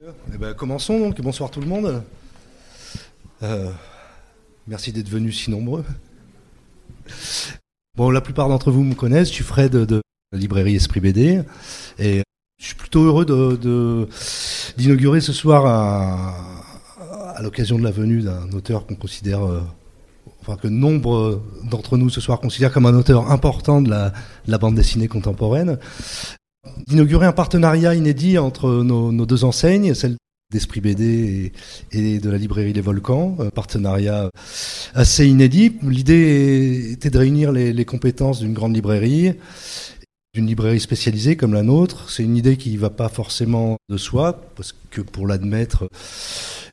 Eh ben, commençons donc, bonsoir tout le monde. Euh, merci d'être venus si nombreux. Bon, la plupart d'entre vous me connaissent, je suis Fred de la librairie Esprit BD et je suis plutôt heureux de, d'inaugurer ce soir à, l'occasion de la venue d'un auteur qu'on considère, euh, enfin que nombre d'entre nous ce soir considèrent comme un auteur important de la bande dessinée contemporaine d'inaugurer un partenariat inédit entre nos, deux enseignes, celle d'Esprit BD et, de la librairie Les Volcans, un partenariat assez inédit. L'idée était de réunir les, compétences d'une grande librairie, d'une librairie spécialisée comme la nôtre. C'est une idée qui ne va pas forcément de soi, parce que pour l'admettre,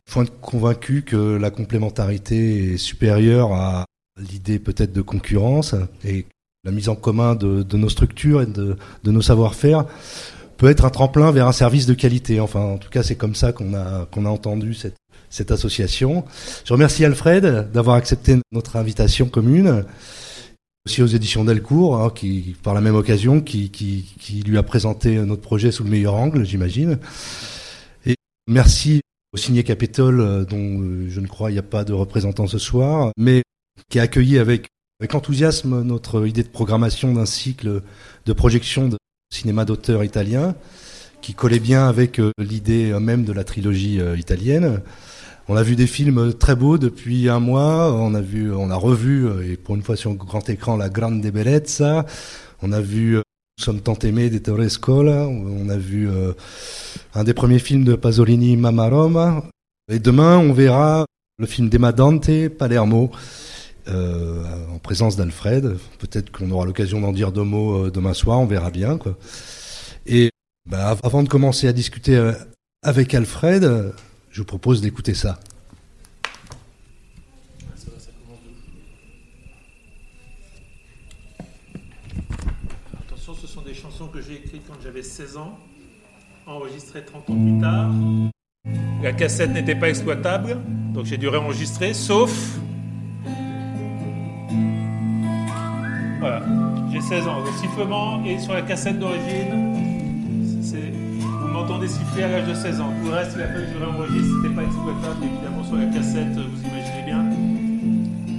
il faut être convaincu que la complémentarité est supérieure à l'idée peut-être de concurrence la mise en commun de, nos structures et de, nos savoir-faire peut être un tremplin vers un service de qualité. Enfin, en tout cas, c'est comme ça qu'on a, qu'on a entendu cette, cette association. Je remercie Alfred d'avoir accepté notre invitation commune, aussi aux éditions Delcourt, hein, qui, par la même occasion, qui, qui, lui a présenté notre projet sous le meilleur angle, j'imagine. Et merci au signé Capitole, euh, dont euh, je ne crois il n'y a pas de représentant ce soir, mais qui a accueilli avec avec enthousiasme notre idée de programmation d'un cycle de projection de cinéma d'auteur italien qui collait bien avec euh, l'idée même de la trilogie euh, italienne. On a vu des films très beaux depuis un mois. On a vu, on a revu, euh, et pour une fois sur grand écran, La Grande Bellezza. On a vu Nous sommes tant aimés d'Ettore Scola. On a vu un des premiers films de Pasolini, Mamma Roma. Et demain, on verra le film d'Emma Dante, Palermo. Euh, en présence d'Alfred. Peut-être qu'on aura l'occasion d'en dire deux mots euh, demain soir, on verra bien. Et bah, avant de commencer à discuter euh, avec Alfred, je vous propose d'écouter ça. Attention, ce sont des chansons que j'ai écrites quand j'avais 16 ans, enregistrées 30 ans plus tard. La cassette n'était pas exploitable, donc j'ai dû réenregistrer, sauf Voilà, j'ai 16 ans. Le sifflement est sur la cassette d'origine. Vous m'entendez siffler à l'âge de 16 ans. Tout le reste, il a fallu que je réenregistre. C'était pas exploitable, évidemment, sur la cassette, vous imaginez bien.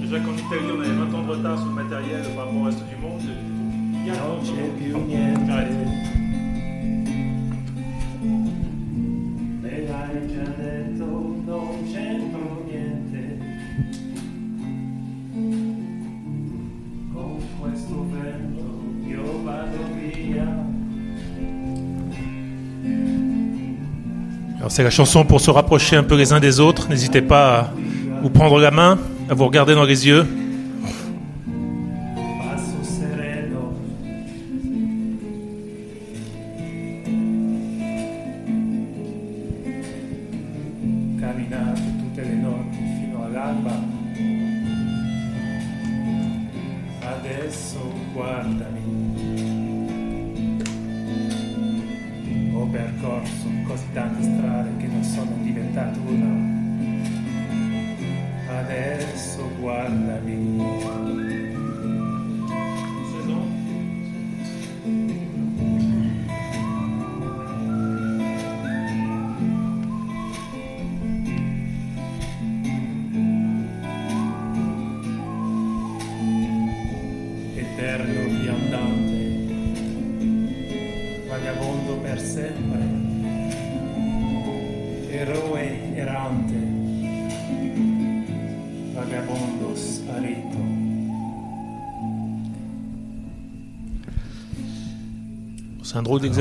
Déjà qu'en Italie, on avait 20 ans de retard sur le matériel par rapport au reste du monde. C'est la chanson pour se rapprocher un peu les uns des autres. N'hésitez pas à vous prendre la main, à vous regarder dans les yeux.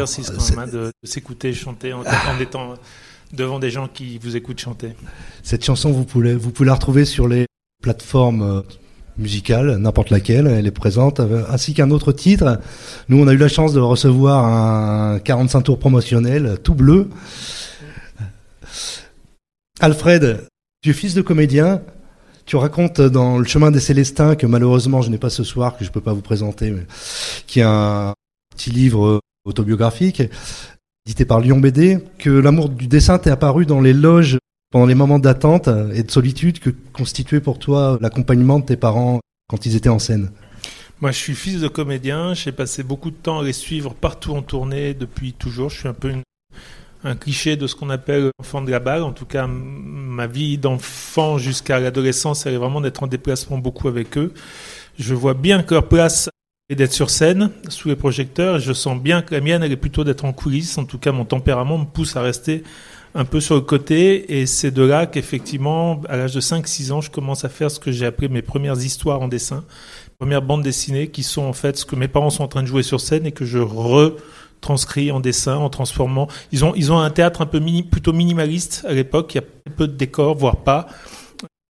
Quand même hein, de, s'écouter chanter en, étant devant des gens qui vous écoutent chanter. Cette chanson, vous pouvez, vous pouvez la retrouver sur les plateformes euh, musicales, n'importe laquelle, elle est présente, euh, ainsi qu'un autre titre. Nous, on a eu la chance de recevoir un 45 tours promotionnel tout bleu. Alfred, tu es fils de comédien. Tu racontes dans Le chemin des Célestins, que malheureusement je n'ai pas ce soir, que je ne peux pas vous présenter, mais qui est un petit livre autobiographique, édité par Lyon BD, que l'amour du dessin t'est apparu dans les loges pendant les moments d'attente et de solitude que constituait pour toi l'accompagnement de tes parents quand ils étaient en scène. Moi, je suis fils de comédien. J'ai passé beaucoup de temps à les suivre partout en tournée depuis toujours. Je suis un peu un cliché de ce qu'on appelle enfant de la balle. En tout cas, ma vie d'enfant jusqu'à l'adolescence, elle est vraiment d'être en déplacement beaucoup avec eux. Je vois bien que leur place est d'être sur scène, sous les projecteurs, et je sens bien que la mienne, elle est plutôt d'être en coulisses. En tout cas, mon tempérament me pousse à rester un peu sur le côté, et c'est de là qu'effectivement, à l'âge de 5-6 ans, je commence à faire ce que j'ai appelé mes premières histoires en dessin, premières bandes dessinées, qui sont en fait ce que mes parents sont en train de jouer sur scène et que je retranscris en dessin, en transformant. Ils ont, ils ont un théâtre un peu plutôt minimaliste à l'époque, il y a peu de décors, voire pas,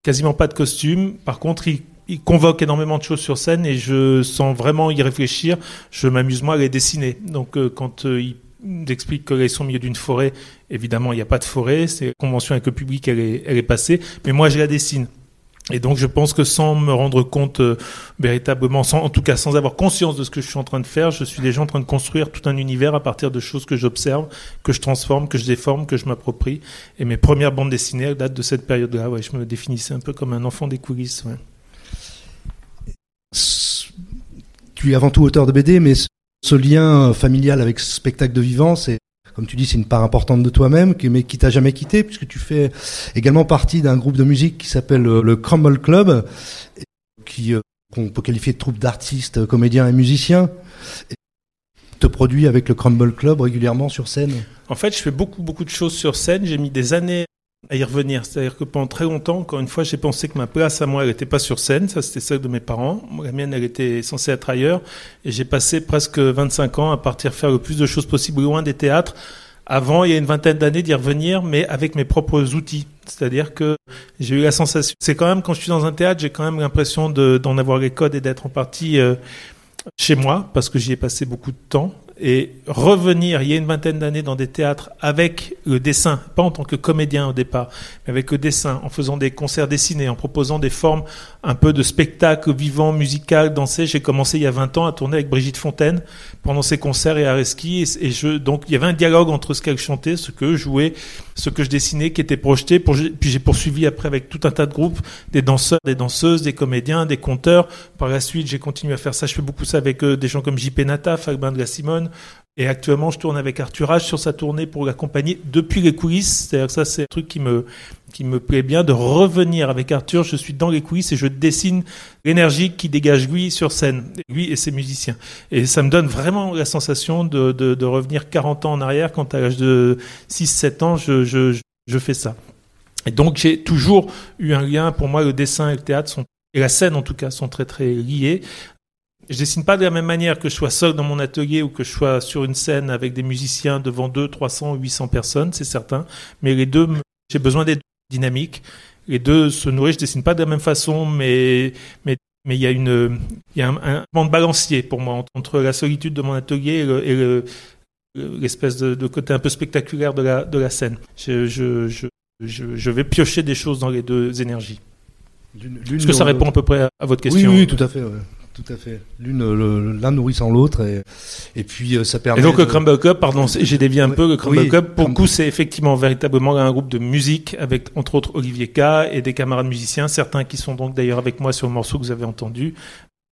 quasiment pas de costumes. Par contre, ils il convoque énormément de choses sur scène et je sens vraiment y réfléchir. Je m'amuse moi à les dessiner. Donc euh, quand euh, il explique qu'ils sont au milieu d'une forêt, évidemment il n'y a pas de forêt, c'est convention avec le public, elle est, passée, mais moi je la dessine. Et donc je pense que sans me rendre compte euh, véritablement, en tout cas sans avoir conscience de ce que je suis en train de faire, je suis déjà en train de construire tout un univers à partir de choses que j'observe, que je transforme, que je déforme, que je m'approprie. Et mes premières bandes dessinées datent de cette période-là. Je me définissais un peu comme un enfant des coulisses. Tu es avant tout auteur de BD, mais ce lien familial avec ce spectacle de vivant, c'est comme tu dis, c'est une part importante de toi-même, mais qui t'a jamais quitté, puisque tu fais également partie d'un groupe de musique qui s'appelle euh, le Crumble Club, qui euh, qu'on peut qualifier de troupe d'artistes, comédiens et musiciens. Et te produis avec le Crumble Club régulièrement sur scène En fait, je fais beaucoup beaucoup de choses sur scène. J'ai mis des années à y revenir. C'est-à-dire que pendant très longtemps, encore une fois, j'ai pensé que ma place à moi, elle n'était pas sur scène. Ça, c'était celle de mes parents. La mienne, elle était censée être ailleurs. Et j'ai passé presque 25 ans à partir faire le plus de choses possibles loin des théâtres. Avant, il y a une vingtaine d'années, d'y revenir, mais avec mes propres outils. C'est-à-dire que j'ai eu la sensation. C'est quand même, quand je suis dans un théâtre, j'ai quand même l'impression d'en avoir les codes et d'être en partie euh, chez moi, parce que j'y ai passé beaucoup de temps et revenir il y a une vingtaine d'années dans des théâtres avec le dessin, pas en tant que comédien au départ, mais avec le dessin, en faisant des concerts dessinés, en proposant des formes un peu de spectacle vivant, musical, dansé. J'ai commencé il y a 20 ans à tourner avec Brigitte Fontaine pendant ses concerts et à Reski. Et, je, donc il y avait un dialogue entre ce qu'elle chantait, ce que je jouais, ce que je dessinais, qui était projeté. Puis j'ai poursuivi après avec tout un tas de groupes, des danseurs, des danseuses, des comédiens, des conteurs. Par la suite, j'ai continué à faire ça. Je fais beaucoup ça avec euh, des gens comme JP Nata, Fagbin de la Simone, et actuellement, je tourne avec Arthur H sur sa tournée pour l'accompagner depuis les coulisses. Que ça, c'est un truc qui me, plaît bien de revenir avec Arthur. Je suis dans les coulisses et je dessine l'énergie qui dégage lui sur scène, lui et ses musiciens. Et ça me donne vraiment la sensation de, revenir 40 ans en arrière quand à l'âge de 6-7 ans, je, fais ça. Et donc, j'ai toujours eu un lien. Pour moi, le dessin et le théâtre sont et la scène en tout cas sont très très liés. Je dessine pas de la même manière que je sois seul dans mon atelier ou que je sois sur une scène avec des musiciens devant 2, 300, 800 personnes, c'est certain. Mais les deux, j'ai besoin des deux dynamiques. Les deux se nourrissent. Je dessine pas de la même façon, mais mais mais il y a une il y a un, un de balancier pour moi entre la solitude de mon atelier et l'espèce de, de, côté un peu spectaculaire de la de la scène. Je, je, je, je vais piocher des choses dans les deux énergies. Est-ce que ça répond à peu près à, votre question? Oui, oui, tout à fait. Ouais tout à fait. L'une, l'un nourrissant l'autre et, et puis euh, ça permet. Et donc le Crumble Cup, pardon, j'ai dévié un peu. Le Crumble Cup, pour le coup, c'est effectivement véritablement un groupe de musique avec entre autres Olivier K et des camarades musiciens, certains qui sont donc d'ailleurs avec moi sur le morceau que vous avez entendu,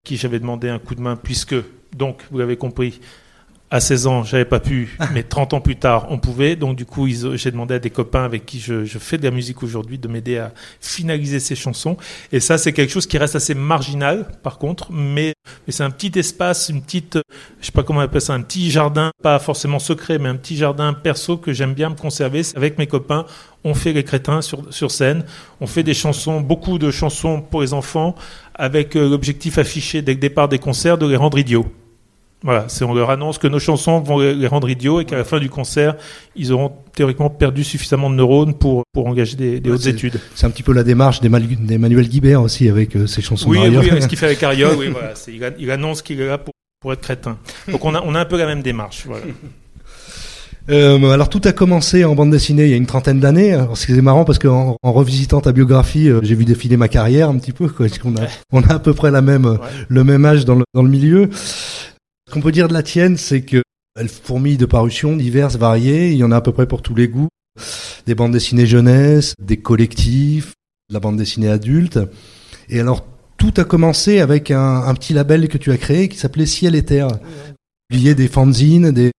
qui j'avais demandé un coup de main puisque donc vous l'avez compris, à 16 ans, j'avais pas pu, mais 30 ans plus tard, on pouvait. Donc du coup, j'ai demandé à des copains avec qui je, je fais de la musique aujourd'hui de m'aider à finaliser ces chansons. Et ça, c'est quelque chose qui reste assez marginal, par contre, mais, mais c'est un petit espace, une petite, je sais pas comment on appelle ça, un petit jardin, pas forcément secret, mais un petit jardin perso que j'aime bien me conserver. Avec mes copains, on fait les crétins sur, sur scène, on fait des chansons, beaucoup de chansons pour les enfants, avec euh, l'objectif affiché dès le départ des concerts de les rendre idiots. Voilà, on leur annonce que nos chansons vont les rendre idiots et qu'à la fin du concert, ils auront théoriquement perdu suffisamment de neurones pour, pour engager des, des hautes études. C'est un petit peu la démarche d'Emmanuel Guibert aussi avec euh, ses chansons Oui, oui, ce qu'il fait avec Ariol, oui, voilà, il, il, annonce qu'il est là pour, pour être crétin. Donc on a, on a un peu la même démarche. Voilà. Euh, alors tout a commencé en bande dessinée il y a une trentaine d'années. C'est marrant parce qu'en en revisitant ta biographie, euh, j'ai vu défiler ma carrière un petit peu. Quoi, on, a, on a à peu près la même, le même âge dans le, dans le milieu. Ce qu'on peut dire de la tienne, c'est que elle fourmille de parutions diverses, variées. Il y en a à peu près pour tous les goûts. Des bandes dessinées jeunesse, des collectifs, de la bande dessinée adulte. Et alors, tout a commencé avec un, un petit label que tu as créé qui s'appelait Ciel et Terre. Publier des fanzines, des,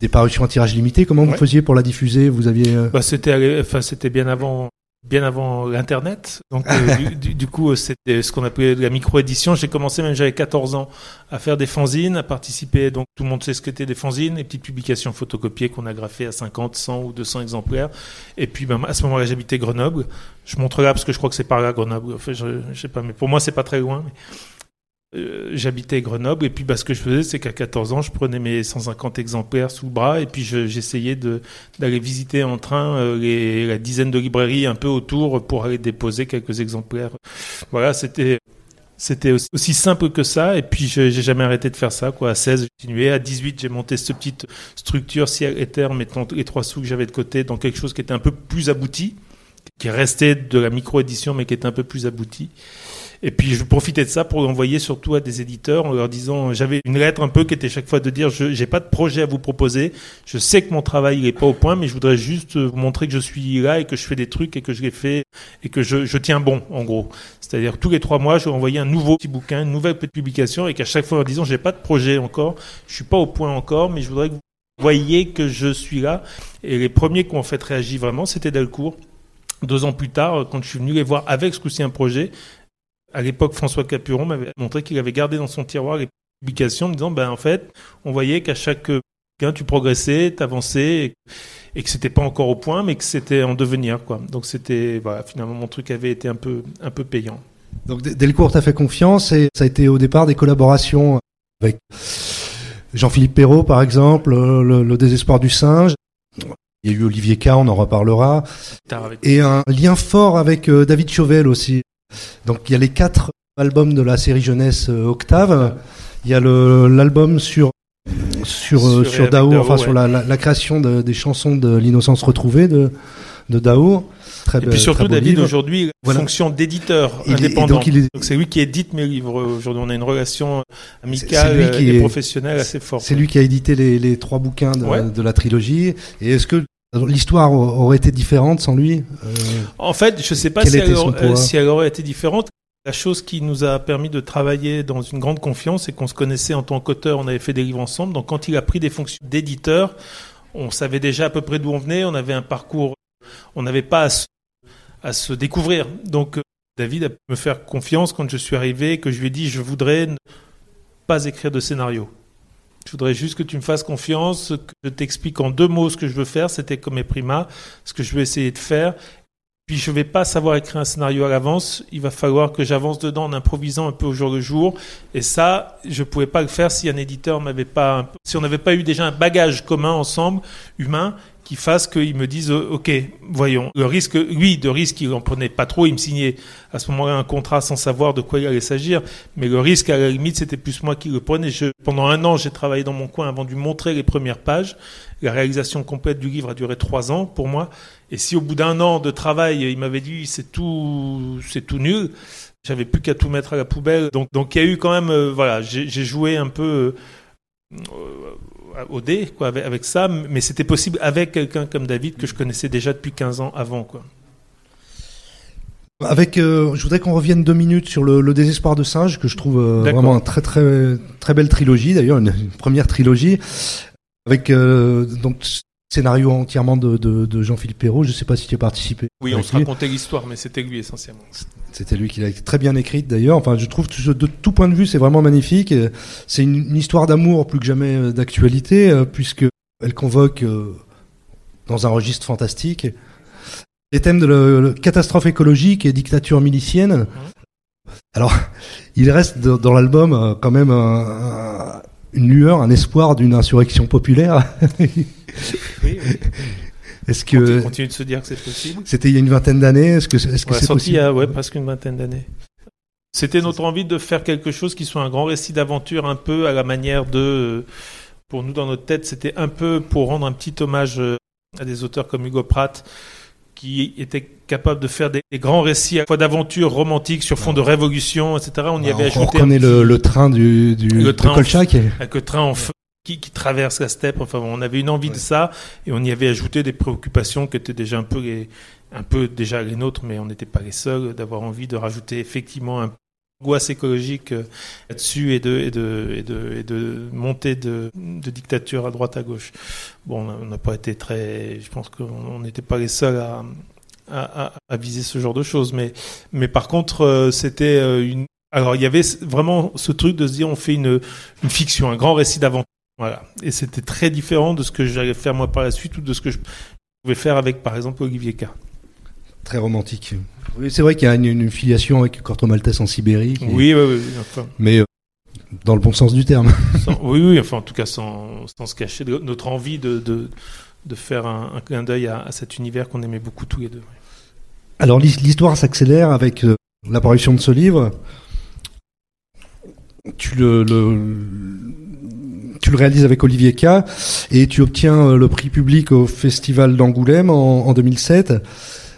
des parutions en tirage limité. Comment vous faisiez pour la diffuser? Vous aviez bah, c'était enfin c'était bien avant bien avant l'internet. Donc euh, du, coup c'était ce qu'on appelait la micro-édition. J'ai commencé même j'avais 14 ans à faire des fanzines, à participer. Donc tout le monde sait ce qu'étaient des fanzines, des petites publications photocopiées qu'on a graffées à 50, 100 ou 200 exemplaires. Et puis ben, à ce moment-là j'habitais Grenoble. Je montre là parce que je crois que c'est par là Grenoble. Enfin, je, sais pas, mais pour moi c'est pas très loin. Euh, j'habitais Grenoble et puis bah, ce que je faisais c'est qu'à 14 ans je prenais mes 150 exemplaires sous le bras et puis j'essayais d'aller visiter en train euh, les, la dizaine de librairies un peu autour pour aller déposer quelques exemplaires. Voilà, c'était c'était aussi, simple que ça et puis j'ai jamais arrêté de faire ça quoi. À 16 j'ai continué, à 18 j'ai monté cette petite structure ciel et terre mettant les trois sous que j'avais de côté dans quelque chose qui était un peu plus abouti, qui restait de la micro édition mais qui était un peu plus abouti. Et puis je profitais de ça pour l'envoyer surtout à des éditeurs en leur disant, j'avais une lettre un peu qui était chaque fois de dire, je n'ai pas de projet à vous proposer, je sais que mon travail n'est pas au point, mais je voudrais juste vous montrer que je suis là et que je fais des trucs et que je les fais et que je, je tiens bon, en gros. C'est-à-dire tous les trois mois, je envoyais un nouveau petit bouquin, une nouvelle petite publication et qu'à chaque fois en disant, j'ai pas de projet encore, je suis pas au point encore, mais je voudrais que vous voyez que je suis là. Et les premiers qui ont fait réagir vraiment, c'était Delcourt. Deux ans plus tard, quand je suis venu les voir avec ce coup-ci un projet, à l'époque, François Capuron m'avait montré qu'il avait gardé dans son tiroir les publications en disant, ben, en fait, on voyait qu'à chaque gain, tu progressais, tu avançais, et, que c'était pas encore au point, mais que c'était en devenir, quoi. Donc c'était, voilà, finalement, mon truc avait été un peu, un peu payant. Donc Delcourt t'a fait confiance et ça a été au départ des collaborations avec Jean-Philippe Perrault, par exemple, le, désespoir du singe. Il y a eu Olivier K, on en reparlera. Et un lien fort avec euh, David Chauvel aussi. Donc il y a les quatre albums de la série jeunesse euh, Octave. Il y a l'album sur sur euh, sur, Dao, enfin sur la, la, création de, des chansons de l'innocence retrouvée de de Dao. Très et puis surtout, David, aujourd'hui, voilà. fonction d'éditeur indépendant. donc, c'est lui qui édite mes livres. Aujourd'hui, on a une relation amicale et professionnelle assez forte. C'est lui qui a édité les, les trois bouquins de, de, la trilogie. Et est-ce que L'histoire aurait été différente sans lui euh, En fait, je ne sais pas si elle, aurait, si elle, aurait été différente. La chose qui nous a permis de travailler dans une grande confiance, c'est qu'on se connaissait en tant qu'auteur, on avait fait des livres ensemble. Donc quand il a pris des fonctions d'éditeur, on savait déjà à peu près d'où on venait, on avait un parcours, on n'avait pas à se, à se, découvrir. Donc euh, David a pu me faire confiance quand je suis arrivé, que je lui ai dit je voudrais ne pas écrire de scénario. Je voudrais juste que tu me fasses confiance, que je t'explique en deux mots ce que je veux faire, c'était comme mes primas, ce que je veux essayer de faire. Puis je ne vais pas savoir écrire un scénario à l'avance, il va falloir que j'avance dedans en improvisant un peu au jour le jour. Et ça, je ne pouvais pas le faire si un éditeur m'avait pas, si on n'avait pas eu déjà un bagage commun ensemble, humain, qui fasse qu'ils me disent euh, ok voyons. Le risque lui de risque il en prenait pas trop il me signait à ce moment-là un contrat sans savoir de quoi il allait s'agir mais le risque à la limite c'était plus moi qui le prenais. Pendant un an j'ai travaillé dans mon coin avant de montrer les premières pages. La réalisation complète du livre a duré trois ans pour moi. Et si au bout d'un an de travail il m'avait dit c'est tout c'est tout nul j'avais plus qu'à tout mettre à la poubelle. Donc donc il y a eu quand même euh, voilà j'ai joué un peu euh, au dé quoi, avec, ça, mais c'était possible avec quelqu'un comme David que je connaissais déjà depuis 15 ans avant. Quoi. Avec, euh, je voudrais qu'on revienne deux minutes sur le, désespoir de singe que je trouve euh, vraiment une très très très belle trilogie d'ailleurs une, première trilogie avec euh, donc scénario entièrement de, de, Jean-Philippe Perrault. Je ne sais pas si tu as participé. Oui, on se racontait l'histoire, mais c'était lui essentiellement. C'était lui qui l'a très bien écrite d'ailleurs. Enfin, je trouve de tout point de vue, c'est vraiment magnifique. C'est une, histoire d'amour plus que jamais euh, d'actualité, euh, puisque elle convoque euh, dans un registre fantastique les thèmes de catastrophe écologique et dictature milicienne. Mhm. Alors, il reste dans l'album quand même une lueur, un espoir d'une insurrection populaire. oui, oui. Est-ce que on continue de se dire que c'est possible C'était il y a une vingtaine d'années. Est-ce que est-ce que c'est possible Il y a ouais, presque une vingtaine d'années. C'était notre envie de faire quelque chose qui soit un grand récit d'aventure, un peu à la manière de, pour nous dans notre tête, c'était un peu pour rendre un petit hommage euh, à des auteurs comme Hugo Pratt, qui étaient capables de faire des, grands récits à fois d'aventure romantique sur fond de révolution, etc. On y avait ajouté. On reconnaît le, train du, du le train Kolchak. Avec le train en feu qui, qui traverse la steppe. Enfin, on avait une envie de ça et on y avait ajouté des préoccupations qui étaient déjà un peu les, un peu déjà les nôtres, mais on n'était pas les seuls d'avoir envie de rajouter effectivement un angoisse écologique euh, là-dessus et de, et, de, montée de, dictature à droite à gauche. Bon, on n'a pas été très. Je pense qu'on n'était pas les seuls à, viser ce genre de choses. Mais, mais par contre, euh, c'était euh, une. Alors, il y avait vraiment ce truc de se dire on fait une, une fiction, un grand récit d'aventure. Voilà. Et c'était très différent de ce que j'allais faire moi par la suite ou de ce que je pouvais faire avec, par exemple, Olivier K. Très romantique. Oui, c'est vrai qu'il y a une, filiation avec Corto Maltese en Sibérie. Oui, oui, oui. Enfin. Mais euh, dans le bon sens du terme. oui, oui, enfin, en tout cas, sans, sans se cacher de notre envie de, de, de faire un, un clin d'œil à, à, cet univers qu'on aimait beaucoup tous les deux. Alors, l'histoire s'accélère avec euh, l'apparition de ce livre. Tu le, le, tu le réalises avec Olivier K. Et tu obtiens euh, le prix public au Festival d'Angoulême en, en 2007.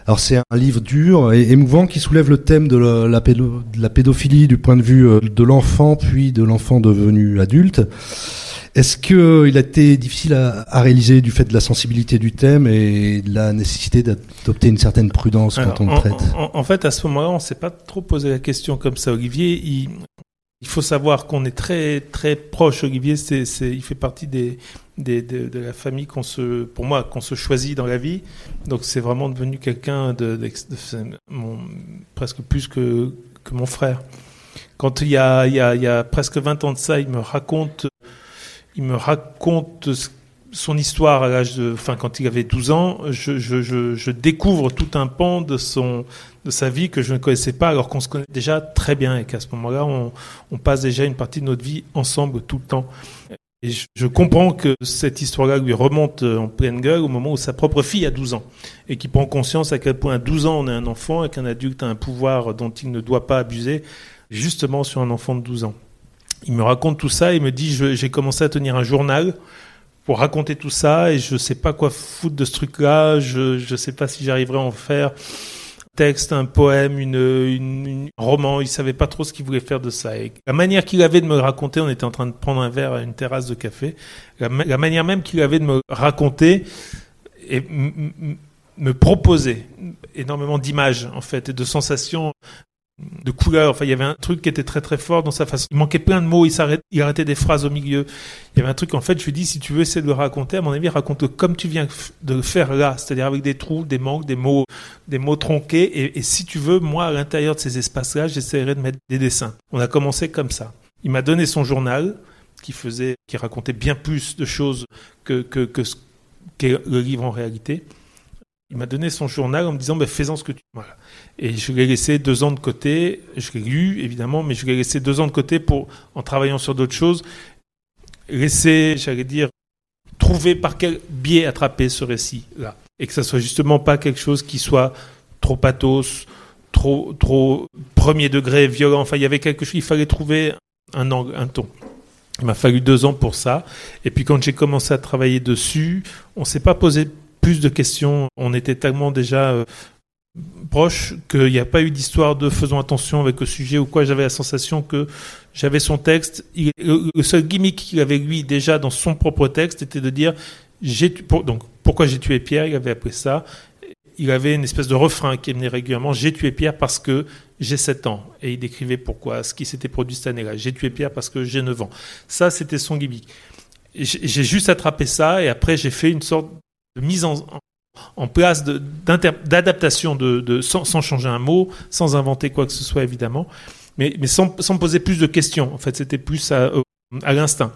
Alors c'est un livre dur et émouvant qui soulève le thème de la, de pédophilie du point de vue euh, de l'enfant puis de l'enfant devenu adulte. Est-ce que euh, il a été difficile à, à, réaliser du fait de la sensibilité du thème et de la nécessité d'adopter une certaine prudence Alors, quand on en, le traite? en, en, fait, à ce moment-là, on s'est pas trop posé la question comme ça. Olivier, il, il faut savoir qu'on est très très proche. Olivier, c'est, il fait partie des, de, la famille qu'on se, pour moi, qu'on se choisit dans la vie. Donc c'est vraiment devenu quelqu'un de, de, de mon, presque plus que que mon frère. Quand il y a il y a il y a presque 20 ans de ça, il me raconte il me raconte son histoire à l'âge de, enfin, quand il avait 12 ans, je, je, je, je, découvre tout un pan de son, de sa vie que je ne connaissais pas, alors qu'on se connaît déjà très bien et qu'à ce moment-là, on, on, passe déjà une partie de notre vie ensemble tout le temps. Et je, comprends que cette histoire-là lui remonte en pleine gueule au moment où sa propre fille a 12 ans et qui prend conscience à quel point à 12 ans on est un enfant et qu'un adulte a un pouvoir dont il ne doit pas abuser, justement sur un enfant de 12 ans. Il me raconte tout ça et me dit j'ai commencé à tenir un journal pour raconter tout ça et je sais pas quoi foutre de ce truc-là. Je je sais pas si j'arriverai à en faire texte, un poème, une, une, roman. Il savait pas trop ce qu'il voulait faire de ça. La manière qu'il avait de me raconter, on était en train de prendre un verre à une terrasse de café. La, la manière même qu'il avait de me raconter et me proposer énormément d'images en fait et de sensations de couleurs. Enfin, il y avait un truc qui était très très fort dans sa façon. Il manquait plein de mots, il, s'arrêtait, il arrêtait des phrases au milieu. Il y avait un truc, en fait, je lui dis, si tu veux essayer de le raconter, à mon avis, raconte-le comme tu viens de le faire là, c'est-à-dire avec des trous, des manques, des mots, des mots tronqués. Et, si tu veux, moi, à l'intérieur de ces espaces-là, j'essaierai de mettre des dessins. On a commencé comme ça. Il m'a donné son journal qui faisait, qui racontait bien plus de choses que, que, que le livre en réalité. Il m'a donné son journal en me disant, fais-en ce que tu... Voilà. Et je l'ai laissé deux ans de côté. Je l'ai lu, évidemment, mais je l'ai laissé deux ans de côté pour, en travaillant sur d'autres choses, laisser, j'allais dire, trouver par quel biais attraper ce récit-là. Et que ça soit justement pas quelque chose qui soit trop pathos, trop, trop premier degré, violent. Enfin, il y avait quelque chose, il fallait trouver un angle, un ton. Il m'a fallu deux ans pour ça. Et puis quand j'ai commencé à travailler dessus, on s'est pas posé plus de questions. On était tellement déjà euh, proche qu'il n'y a pas eu d'histoire de faisons attention avec le sujet ou quoi. J'avais la sensation que j'avais son texte. Le seul gimmick qu'il avait lui déjà dans son propre texte était de dire j'ai donc pourquoi j'ai tué Pierre? Il avait appelé ça. Il avait une espèce de refrain qui venait régulièrement. J'ai tué Pierre parce que j'ai 7 ans. Et il décrivait pourquoi, ce qui s'était produit cette année-là. J'ai tué Pierre parce que j'ai 9 ans. Ça, c'était son gimmick. J'ai juste attrapé ça et après j'ai fait une sorte de mise en, en place d'adaptation sans, changer un mot, sans inventer quoi que ce soit évidemment, mais, sans, poser plus de questions. En fait, c'était plus à, à l'instinct.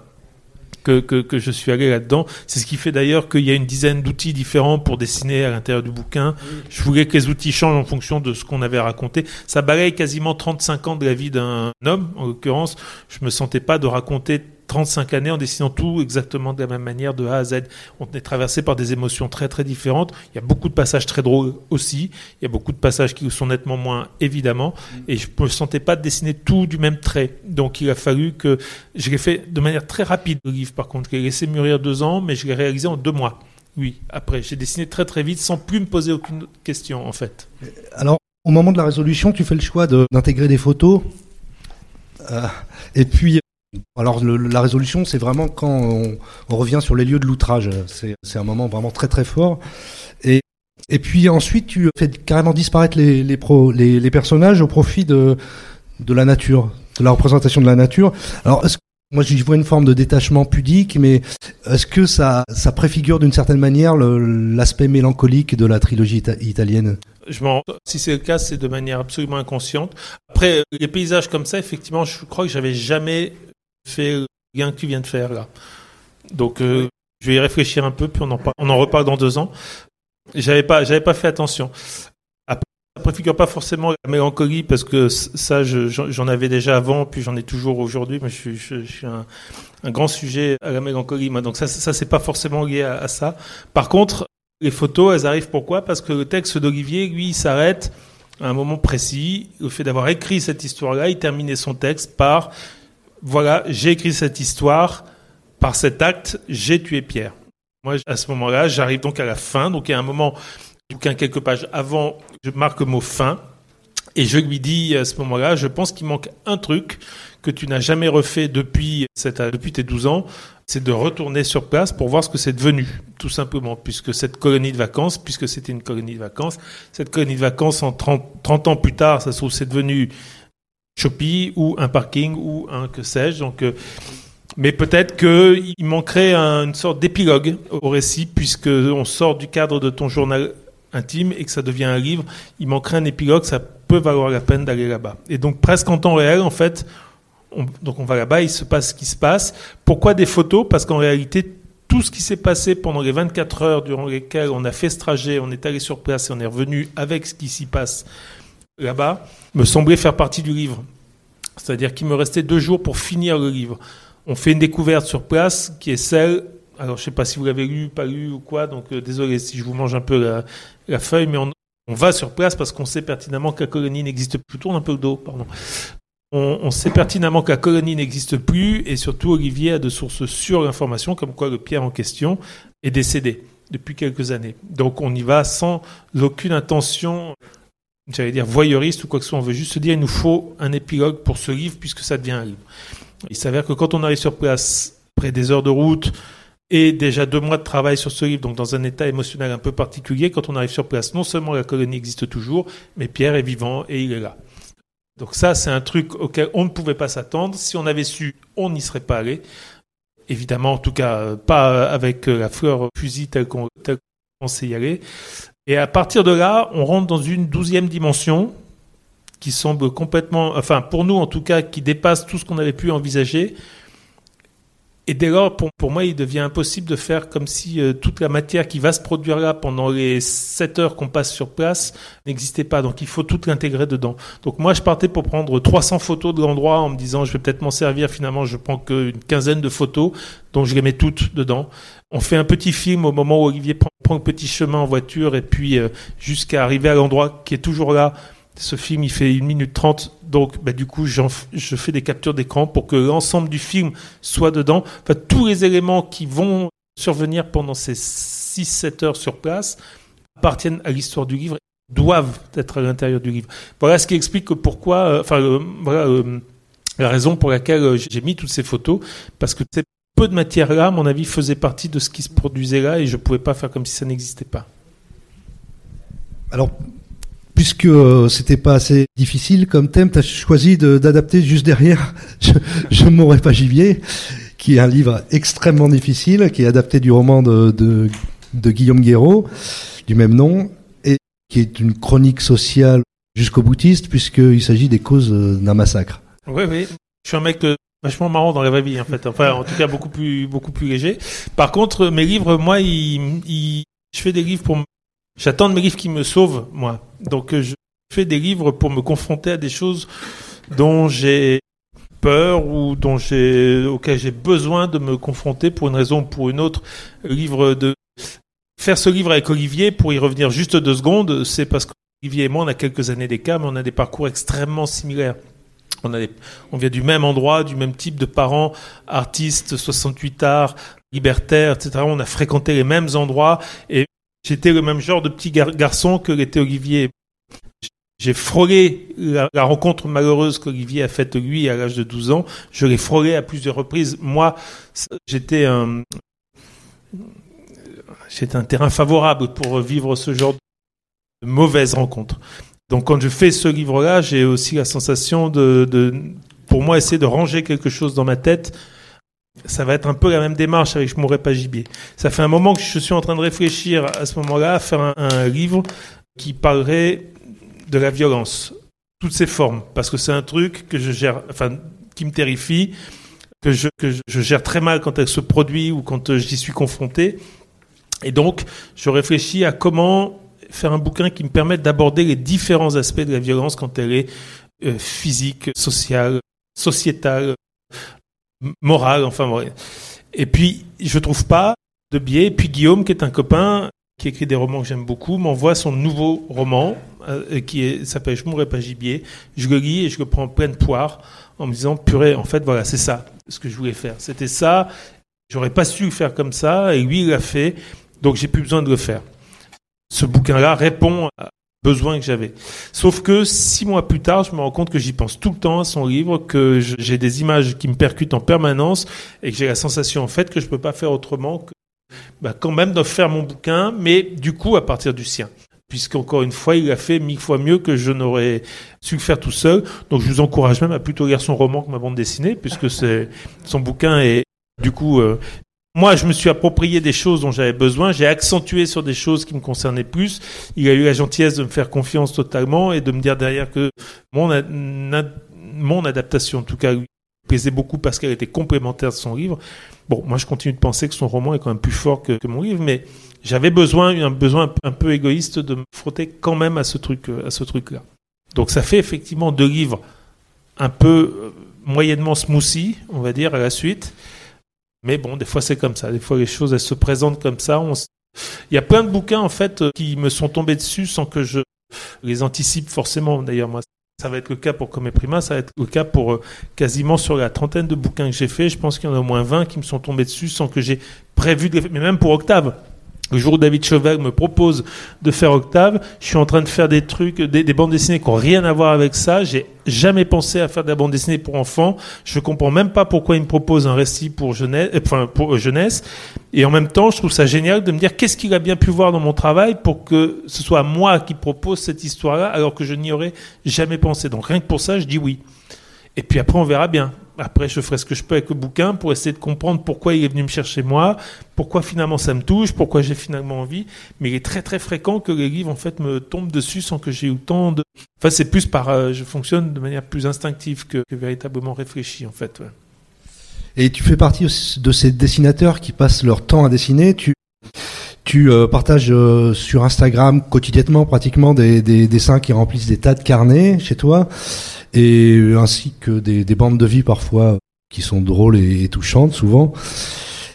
Que, que, que, je suis allé là-dedans. C'est ce qui fait d'ailleurs qu'il y a une dizaine d'outils différents pour dessiner à l'intérieur du bouquin. Je voulais que les outils changent en fonction de ce qu'on avait raconté. Ça balaye quasiment 35 ans de la vie d'un homme, en l'occurrence. Je me sentais pas de raconter 35 années en dessinant tout exactement de la même manière de A à Z. On est traversé par des émotions très très différentes. Il y a beaucoup de passages très drôles aussi. Il y a beaucoup de passages qui sont nettement moins évidemment. Et je ne me sentais pas de dessiner tout du même trait. Donc il a fallu que je l'ai fait de manière très rapide le livre. Par contre, je l'ai laissé mûrir deux ans, mais je l'ai réalisé en deux mois. Oui, après, j'ai dessiné très très vite sans plus me poser aucune question en fait. Alors, au moment de la résolution, tu fais le choix d'intégrer des photos. Euh, et puis, alors la résolution, c'est vraiment quand on, revient sur les lieux de l'outrage. C'est un moment vraiment très très fort. Et, puis ensuite, tu fais carrément disparaître les, personnages au profit de, la nature, de la représentation de la nature. Alors, moi, j'y vois une forme de détachement pudique, mais est-ce que ça, préfigure d'une certaine manière l'aspect mélancolique de la trilogie italienne? Je si c'est le cas, c'est de manière absolument inconsciente. Après, les paysages comme ça, effectivement, je crois que j'avais jamais fait rien que tu viens de faire là. Donc, euh, je vais y réfléchir un peu, puis on en, on en reparle dans deux ans. J'avais pas, j'avais pas fait attention. Après, ça préfigure pas forcément la mélancolie parce que ça, j'en avais déjà avant, puis j'en ai toujours aujourd'hui. Mais je, je, je suis un, un, grand sujet à la mélancolie, moi. Donc ça, ça c'est pas forcément lié à, à, ça. Par contre, les photos, elles arrivent pourquoi? Parce que le texte d'Olivier, lui, s'arrête à un moment précis. Le fait d'avoir écrit cette histoire-là, il terminait son texte par voilà, j'ai écrit cette histoire. Par cet acte, j'ai tué Pierre. Moi, à ce moment-là, j'arrive donc à la fin. Donc, il y a un moment, quelques pages avant, je marque le mot fin. Et je lui dis à ce moment-là, je pense qu'il manque un truc que tu n'as jamais refait depuis, cette, depuis tes 12 ans, c'est de retourner sur place pour voir ce que c'est devenu, tout simplement, puisque cette colonie de vacances, puisque c'était une colonie de vacances, cette colonie de vacances, en 30, 30 ans plus tard, ça se trouve, c'est devenu Shopee ou un parking ou un que sais-je. Donc, euh, mais peut-être qu'il manquerait une sorte d'épilogue au récit, puisque on sort du cadre de ton journal intime et que ça devient un livre. Il manquerait un épilogue, ça peut valoir la peine d'aller là-bas. Et donc presque en temps réel, en fait, on, donc on va là-bas, il se passe ce qui se passe. Pourquoi des photos? Parce qu'en réalité, tout ce qui s'est passé pendant les 24 heures durant lesquelles on a fait ce trajet, on est allé sur place et on est revenu avec ce qui s'y passe là-bas, me semblait faire partie du livre. C'est-à-dire qu'il me restait deux jours pour finir le livre. On fait une découverte sur place qui est celle, alors je ne sais pas si vous l'avez lu, pas lu ou quoi, donc euh, désolé si je vous mange un peu la, feuille, mais on, va sur place parce qu'on sait pertinemment que la colonie n'existe plus. Tourne un peu le dos, pardon. On, sait pertinemment que la colonie n'existe plus et surtout Olivier a de sources sûres d'informations comme quoi le Pierre en question est décédé depuis quelques années. Donc on y va sans aucune intention, j'allais dire voyeuriste ou quoi que ce soit. On veut juste se dire il nous faut un épilogue pour ce livre puisque ça devient un livre. Il s'avère que quand on arrive sur place, près des heures de route, et déjà deux mois de travail sur ce livre, donc dans un état émotionnel un peu particulier, quand on arrive sur place, non seulement la colonie existe toujours, mais Pierre est vivant et il est là. Donc ça, c'est un truc auquel on ne pouvait pas s'attendre. Si on avait su, on n'y serait pas allé. Évidemment, en tout cas, pas avec la fleur fusil telle qu'on pensait y aller. Et à partir de là, on rentre dans une douzième dimension qui semble complètement, enfin pour nous en tout cas, qui dépasse tout ce qu'on avait pu envisager. Et dès lors, pour, pour, moi, il devient impossible de faire comme si euh, toute la matière qui va se produire là pendant les 7 heures qu'on passe sur place n'existait pas. Donc il faut tout l'intégrer dedans. Donc moi, je partais pour prendre 300 photos de l'endroit en me disant, je vais peut-être m'en servir. Finalement, je prends qu'une quinzaine de photos, donc je les mets toutes dedans. On fait un petit film au moment où Olivier prend, prend un petit chemin en voiture et puis euh, jusqu'à arriver à l'endroit qui est toujours là ce film, il fait 1 minute 30, donc bah, du coup, je fais des captures d'écran pour que l'ensemble du film soit dedans. Enfin, tous les éléments qui vont survenir pendant ces 6-7 heures sur place appartiennent à l'histoire du livre, doivent être à l'intérieur du livre. Voilà ce qui explique pourquoi, euh, enfin, euh, voilà euh, la raison pour laquelle j'ai mis toutes ces photos, parce que ces peu de matière-là, à mon avis, faisait partie de ce qui se produisait là, et je ne pouvais pas faire comme si ça n'existait pas. Alors, puisque euh, c'était pas assez difficile comme thème, tu as choisi d'adapter juste derrière Je, ne mourrai pas gibier, qui est un livre extrêmement difficile, qui est adapté du roman de, de, Guillaume Guéraud, du même nom, et qui est une chronique sociale jusqu'au boutiste, puisqu'il s'agit des causes euh, d'un massacre. Oui, oui. Je suis un mec euh, vachement marrant dans la vraie vie, en fait. Enfin, en tout cas, beaucoup plus, beaucoup plus léger. Par contre, mes livres, moi, je fais des livres pour J'attends de mes livres qui me sauvent, moi. Donc euh, je fais des livres pour me confronter à des choses dont j'ai peur ou dont j'ai auxquelles j'ai besoin de me confronter pour une raison ou pour une autre. livre de faire ce livre avec Olivier pour y revenir juste deux secondes, c'est parce qu'Olivier et moi on a quelques années d'écart, mais on a des parcours extrêmement similaires. On, a on vient du même endroit, du même type de parents, artistes, 68 arts, libertaires, etc. On a fréquenté les mêmes endroits et J'étais le même genre de petit garçon que l'était Olivier. J'ai frôlé la, rencontre malheureuse qu'Olivier a faite lui à l'âge de 12 ans. Je l'ai frôlé à plusieurs reprises. Moi, j'étais un, j'étais un terrain favorable pour vivre ce genre de mauvaise rencontre. Donc quand je fais ce livre-là, j'ai aussi la sensation de, de, pour moi, essayer de ranger quelque chose dans ma tête. Ça va être un peu la même démarche avec Je mourrai pas gibier. Ça fait un moment que je suis en train de réfléchir à ce moment-là à faire un, livre qui parlerait de la violence, toutes ses formes, parce que c'est un truc que je gère, enfin, qui me terrifie, que je, que je gère très mal quand elle se produit ou quand euh, j'y suis confronté. Et donc, je réfléchis à comment faire un bouquin qui me permette d'aborder les différents aspects de la violence quand elle est euh, physique, sociale, sociétale, morale, enfin. Et puis, je trouve pas de biais. Et puis Guillaume, qui est un copain, qui écrit des romans que j'aime beaucoup, m'envoie son nouveau roman, euh, qui s'appelle Je mourrai pas gibier. Je le lis et je le prends en pleine poire, en me disant, purée, en fait, voilà, c'est ça, ce que je voulais faire. C'était ça. J'aurais pas su le faire comme ça, et lui, il l'a fait. Donc, j'ai plus besoin de le faire. Ce bouquin-là répond à besoin que j'avais. Sauf que six mois plus tard, je me rends compte que j'y pense tout le temps à son livre, que j'ai des images qui me percutent en permanence et que j'ai la sensation en fait que je peux pas faire autrement que bah, quand même de faire mon bouquin, mais du coup à partir du sien. Puisqu'encore une fois, il a fait mille fois mieux que je n'aurais su le faire tout seul. Donc je vous encourage même à plutôt lire son roman que ma bande dessinée, puisque c'est son bouquin est du coup euh, moi, je me suis approprié des choses dont j'avais besoin. J'ai accentué sur des choses qui me concernaient plus. Il a eu la gentillesse de me faire confiance totalement et de me dire derrière que mon, mon adaptation, en tout cas, lui plaisait beaucoup parce qu'elle était complémentaire de son livre. Bon, moi, je continue de penser que son roman est quand même plus fort que, mon livre, mais j'avais besoin, un besoin un peu égoïste de me frotter quand même à ce truc, à ce truc-là. Donc, ça fait effectivement deux livres un peu euh, moyennement smoothie, on va dire, à la suite. Mais bon, des fois c'est comme ça. Des fois les choses elles se présentent comme ça. Il y a plein de bouquins en fait euh, qui me sont tombés dessus sans que je les anticipe forcément. D'ailleurs, moi, ça va être le cas pour Comme Prima, ça va être le cas pour euh, quasiment sur la trentaine de bouquins que j'ai fait. Je pense qu'il y en a au moins 20 qui me sont tombés dessus sans que j'ai prévu de les faire. Mais même pour Octave. Le jour où David Chauvel me propose de faire Octave, je suis en train de faire des trucs, des, des bandes dessinées qui n'ont rien à voir avec ça. J'ai jamais pensé à faire de la bande dessinée pour enfants. Je comprends même pas pourquoi il me propose un récit pour jeunesse, euh, pour euh, jeunesse. Et en même temps, je trouve ça génial de me dire qu'est-ce qu'il a bien pu voir dans mon travail pour que ce soit moi qui propose cette histoire-là, alors que je n'y aurais jamais pensé. Donc rien que pour ça, je dis oui. Et puis après, on verra bien. Après, je ferai ce que je peux avec le bouquin pour essayer de comprendre pourquoi il est venu me chercher moi, pourquoi finalement ça me touche, pourquoi j'ai finalement envie. Mais il est très très fréquent que les livres en fait me tombent dessus sans que j'ai eu temps de. Enfin, c'est plus par, euh, je fonctionne de manière plus instinctive que, véritablement réfléchie en fait. Et tu fais partie de ces dessinateurs qui passent leur temps à dessiner. Tu tu euh, partages euh, sur Instagram quotidiennement pratiquement des, des, dessins qui remplissent des tas de carnets chez toi et ainsi que des, des, bandes de vie parfois qui sont drôles et, et touchantes souvent.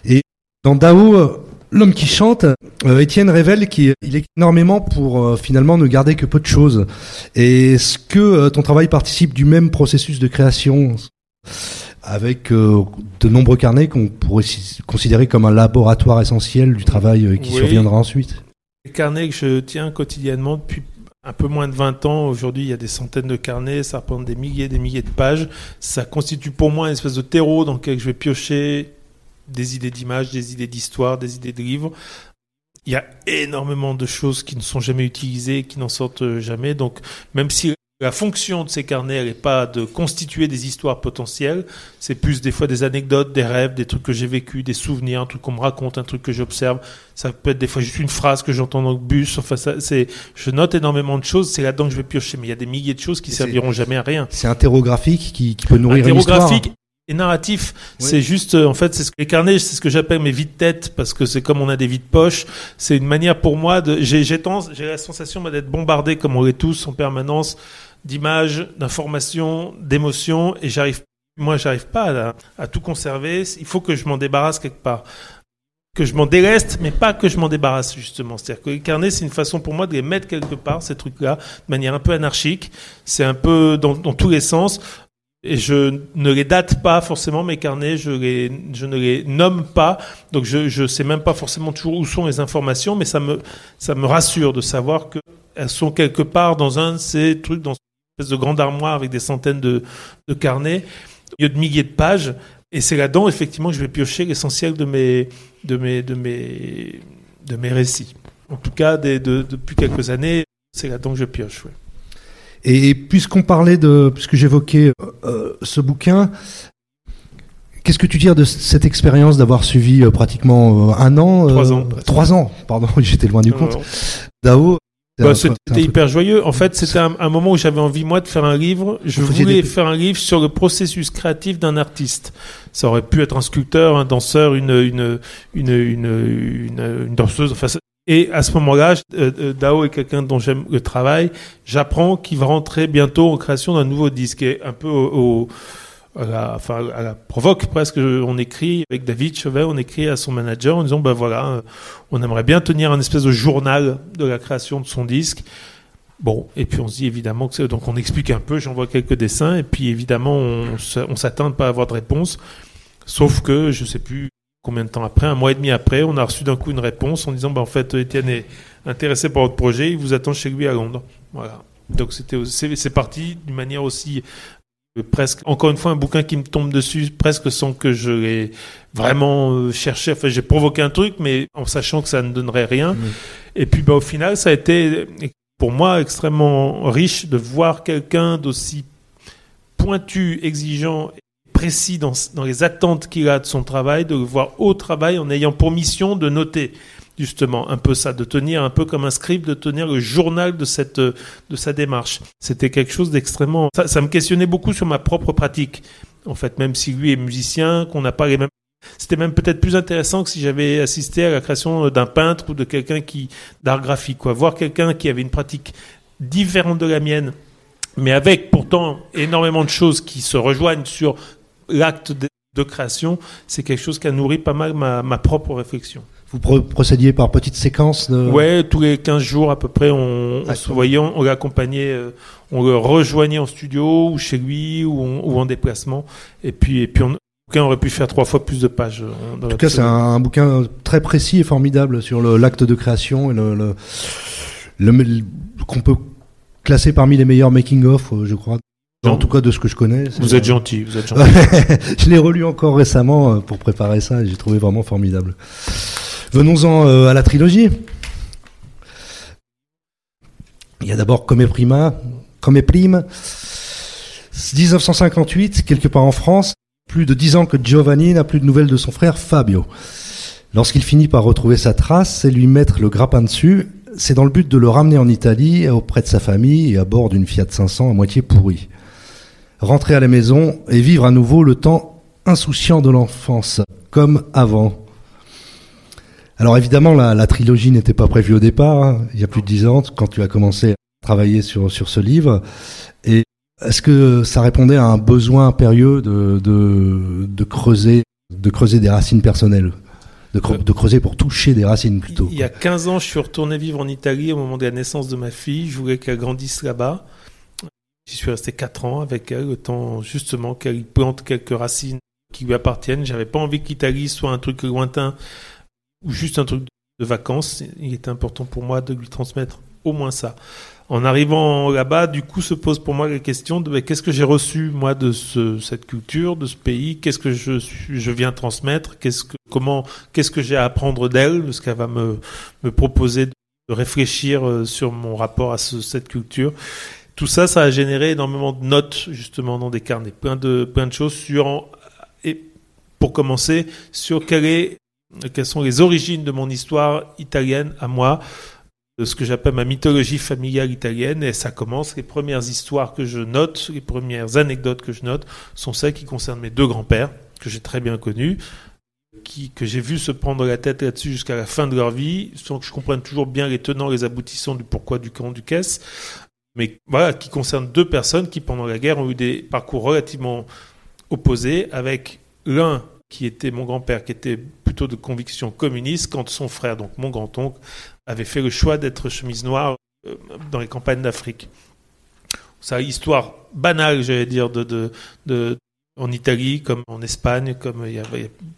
Et dans Dao, euh, l'homme qui chante, euh, Étienne révèle qu'il est énormément pour euh, finalement ne garder que peu de choses. Est-ce que euh, ton travail participe du même processus de création? Avec de nombreux carnets qu'on pourrait considérer comme un laboratoire essentiel du travail qui oui. surviendra ensuite Les carnets que je tiens quotidiennement depuis un peu moins de 20 ans. Aujourd'hui, il y a des centaines de carnets, ça représente des milliers et des milliers de pages. Ça constitue pour moi une espèce de terreau dans lequel je vais piocher des idées d'images, des idées d'histoire, des idées de livres. Il y a énormément de choses qui ne sont jamais utilisées, qui n'en sortent jamais. Donc, même si la fonction de ces carnets, elle n'est pas de constituer des histoires potentielles, c'est plus des fois des anecdotes, des rêves, des trucs que j'ai vécu, des souvenirs, un truc qu'on me raconte, un truc que j'observe. Ça peut être des fois juste une phrase que j'entends dans le bus. Enfin, ça, c'est, je note énormément de choses. C'est là-dedans que je vais piocher. Mais il y a des milliers de choses qui serviront jamais à rien. C'est interrographique qui, qui peut nourrir une histoire. Et narratif, oui. c'est juste, en fait, c'est ce que les carnets, c'est ce que j'appelle mes vides têtes, parce que c'est comme on a des vides poches. C'est une manière pour moi de, j'ai, j'ai, j'ai la sensation d'être bombardé, comme on l'est tous, en permanence, d'images, d'informations, d'émotions, et j'arrive, moi, j'arrive pas à, tout conserver. Il faut que je m'en débarrasse quelque part. Que je m'en déleste, mais pas que je m'en débarrasse, justement. C'est-à-dire que les carnets, c'est une façon pour moi de les mettre quelque part, ces trucs-là, de manière un peu anarchique. C'est un peu dans, dans tous les sens. Et je ne les date pas forcément mes carnets, je, les, je ne les nomme pas, donc je ne sais même pas forcément toujours où sont les informations, mais ça me, ça me rassure de savoir qu'elles sont quelque part dans un de ces trucs, dans espèce de grande armoire avec des centaines de, de carnets, il y a de milliers de pages, et c'est là-dedans effectivement que je vais piocher l'essentiel de mes, de, mes, de, mes, de mes récits. En tout cas, des, de, depuis quelques années, c'est là-dedans que je pioche. Ouais. Et puisqu'on parlait de, puisque j'évoquais euh, ce bouquin, qu'est-ce que tu dis de cette expérience d'avoir suivi pratiquement un an Trois ans. Trois ans, pardon, j'étais loin du compte. Dao, bah, c'était hyper joyeux. En fait, c'était un, moment où j'avais envie, moi, de faire un livre. Je voulais faire un livre sur le processus créatif d'un artiste. Ça aurait pu être un sculpteur, un danseur, une, une, une, une, une, danseuse. Enfin, et à ce moment-là, euh, euh, Dao est quelqu'un dont j'aime le travail. J'apprends qu'il va rentrer bientôt en création d'un nouveau disque. Et un peu au à la, provoque presque. On écrit avec David Chevet, on écrit à son manager en disant ben voilà, on aimerait bien tenir un espèce de journal de la création de son disque. Bon, et puis on se dit évidemment que. Donc on explique un peu, j'envoie quelques dessins, et puis évidemment on, on s'attend à pas avoir de réponse. Sauf que je sais plus combien de temps après, un mois et demi après, on a reçu d'un coup une réponse en disant ben en fait, Étienne est intéressé par votre projet, il vous attend chez lui à Londres. Voilà. Donc c'était c'est parti d'une manière aussi presque encore une fois un bouquin qui me tombe dessus presque sans que je l'ai vraiment euh, cherché. Enfin j'ai provoqué un truc mais en sachant que ça ne donnerait rien. Et puis bah, au final ça a été pour moi extrêmement riche de voir quelqu'un d'aussi pointu exigeant précis dans, dans les attentes qu'il a de son travail de le voir au travail en ayant pour mission de noter justement un peu ça, de tenir un peu comme un script, de tenir le journal de cette de sa démarche. C'était quelque chose d'extrêmement. Ça, me questionnait beaucoup sur ma propre pratique. En fait, même si lui est musicien, qu'on n'a pas les mêmes. C'était même peut-être plus intéressant que si j'avais assisté à la création d'un peintre ou de quelqu'un qui d'art graphique. Quoi. Voir quelqu'un qui avait une pratique différente de la mienne, mais avec pourtant énormément de choses qui se rejoignent sur l'acte de, création, c'est quelque chose qui a nourri pas mal ma, ma propre réflexion. Vous procédiez par petites séquences de... Ouais, tous les 15 jours à peu près, on, se voyait, on, l'accompagnait, euh, on le rejoignait en studio ou chez lui ou, en déplacement. Et puis, et puis on, on aurait pu faire trois fois plus de pages. Euh, en tout cas, c'est un, bouquin très précis et formidable sur l'acte de création et le, le, qu'on peut classer parmi les meilleurs making-of, euh, je crois. En tout cas, de ce que je connais. Vous êtes gentil, vous êtes gentil. je l'ai relu encore récemment pour préparer ça et j'ai trouvé vraiment formidable. Venons-en euh, à la trilogie. Il y a d'abord Come Prima, Come Prime. 1958, quelque part en France, plus de dix ans que Giovanni n'a plus de nouvelles de son frère Fabio. Lorsqu'il finit par retrouver sa trace et lui mettre le grappin dessus, c'est dans le but de le ramener en Italie auprès de sa famille et à bord d'une Fiat 500 à moitié pourrie. Rentrer à la maison et vivre à nouveau le temps insouciant de l'enfance, comme avant. Alors évidemment, la, trilogie n'était pas prévue au départ, hein, il y a plus de dix ans, quand tu as commencé à travailler sur, sur ce livre. Et est-ce que ça répondait à un besoin impérieux de, de, creuser, de creuser des racines personnelles? De, de, creuser pour toucher des racines plutôt. Il y a 15 ans, je suis retourné vivre en Italie au moment de la naissance de ma fille. Je voulais qu'elle grandisse là-bas. J'y suis resté 4 ans avec elle, le temps justement qu'elle plante quelques racines qui lui appartiennent. J'avais pas envie que l'Italie soit un truc lointain ou juste un truc de vacances, il était important pour moi de lui transmettre au moins ça. En arrivant là-bas, du coup, se pose pour moi la question de qu'est-ce que j'ai reçu moi de ce, cette culture, de ce pays, qu'est-ce que je, je viens transmettre, qu'est-ce que comment, qu'est-ce que j'ai à apprendre d'elle, ce qu'elle va me, me proposer de réfléchir euh, sur mon rapport à cette culture. Tout ça, ça a généré énormément de notes justement dans des carnets, plein de plein de choses sur et pour commencer sur quelle est quelles sont les origines de mon histoire italienne à moi, de ce que j'appelle ma mythologie familiale italienne. Et ça commence, les premières histoires que je note, les premières anecdotes que je note, sont celles qui concernent mes deux grands-pères, que j'ai très bien connus, qui, que j'ai vu se prendre la tête là-dessus jusqu'à la fin de leur vie, sans que je comprenne toujours bien les tenants, les aboutissants du pourquoi, du quand, du qu'est-ce. Mais voilà, qui concernent deux personnes qui, pendant la guerre, ont eu des parcours relativement opposés, avec l'un qui était mon grand-père, qui était plutôt de conviction communiste, quand son frère, donc mon grand-oncle, avait fait le choix d'être chemise noire euh, dans les campagnes d'Afrique. Une histoire banale, j'allais dire, de, en Italie, comme en Espagne, comme il y a,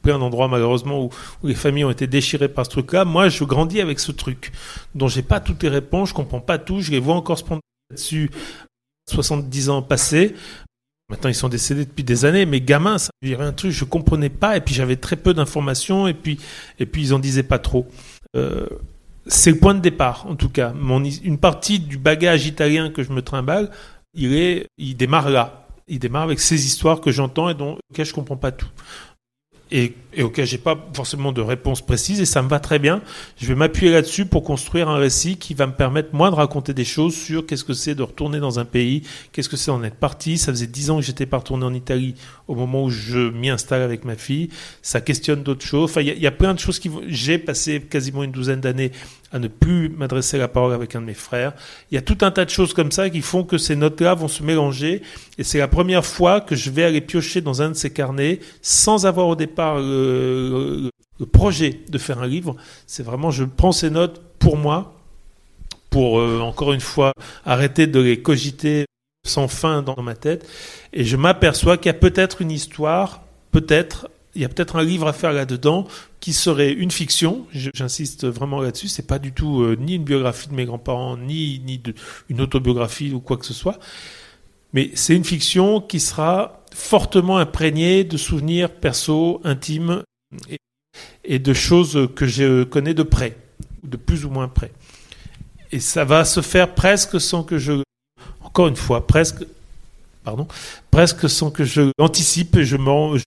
plein d'endroits malheureusement où, où, les familles ont été déchirées par ce truc-là. Moi, je grandis avec ce truc, dont j'ai pas toutes les réponses, je comprends pas tout, je les vois encore se prendre là-dessus 70 ans passés. Maintenant, ils sont décédés depuis des années, mais gamins, ça, il y un truc, je comprenais pas, et puis j'avais très peu d'informations, et puis, ils en disaient pas trop. Euh, c'est le point de départ, en tout cas. Une partie du bagage italien que je me trimballe il est, il démarre là. Il démarre avec ces histoires que j'entends et dont auxquelles je comprends pas tout et, et auquel j'ai pas forcément de réponse précise et ça me va très bien. Je vais m'appuyer là-dessus pour construire un récit qui va me permettre moi de raconter des choses sur qu'est-ce que c'est de retourner dans un pays, qu'est-ce que c'est d'en être parti. Ça faisait dix ans que j'étais pas retourné en Italie au moment où je m'y installe avec ma fille. Ça questionne d'autres choses. Enfin, il y, y, a plein de choses qui vont. J'ai passé quasiment une douzaine d'années à ne plus m'adresser la parole avec un de mes frères. Il y a tout un tas de choses comme ça qui font que ces notes-là vont se mélanger. Et c'est la première fois que je vais aller piocher dans un de ces carnets sans avoir au départ le, projet de faire un livre. C'est vraiment, je prends ces notes pour moi, pour euh, encore une fois arrêter de les cogiter sans fin dans ma tête. Et je m'aperçois qu'il y a peut-être une histoire, peut-être, il y a peut-être un livre à faire là-dedans qui serait une fiction. J'insiste vraiment là-dessus. C'est pas du tout euh, ni une biographie de mes grands-parents, ni, ni une autobiographie ou quoi que ce soit. Mais c'est une fiction qui sera fortement imprégnée de souvenirs perso, intimes et, et de choses que je connais de près, de plus ou moins près. Et ça va se faire presque sans que je, encore une fois, presque pardon, presque sans que je anticipe je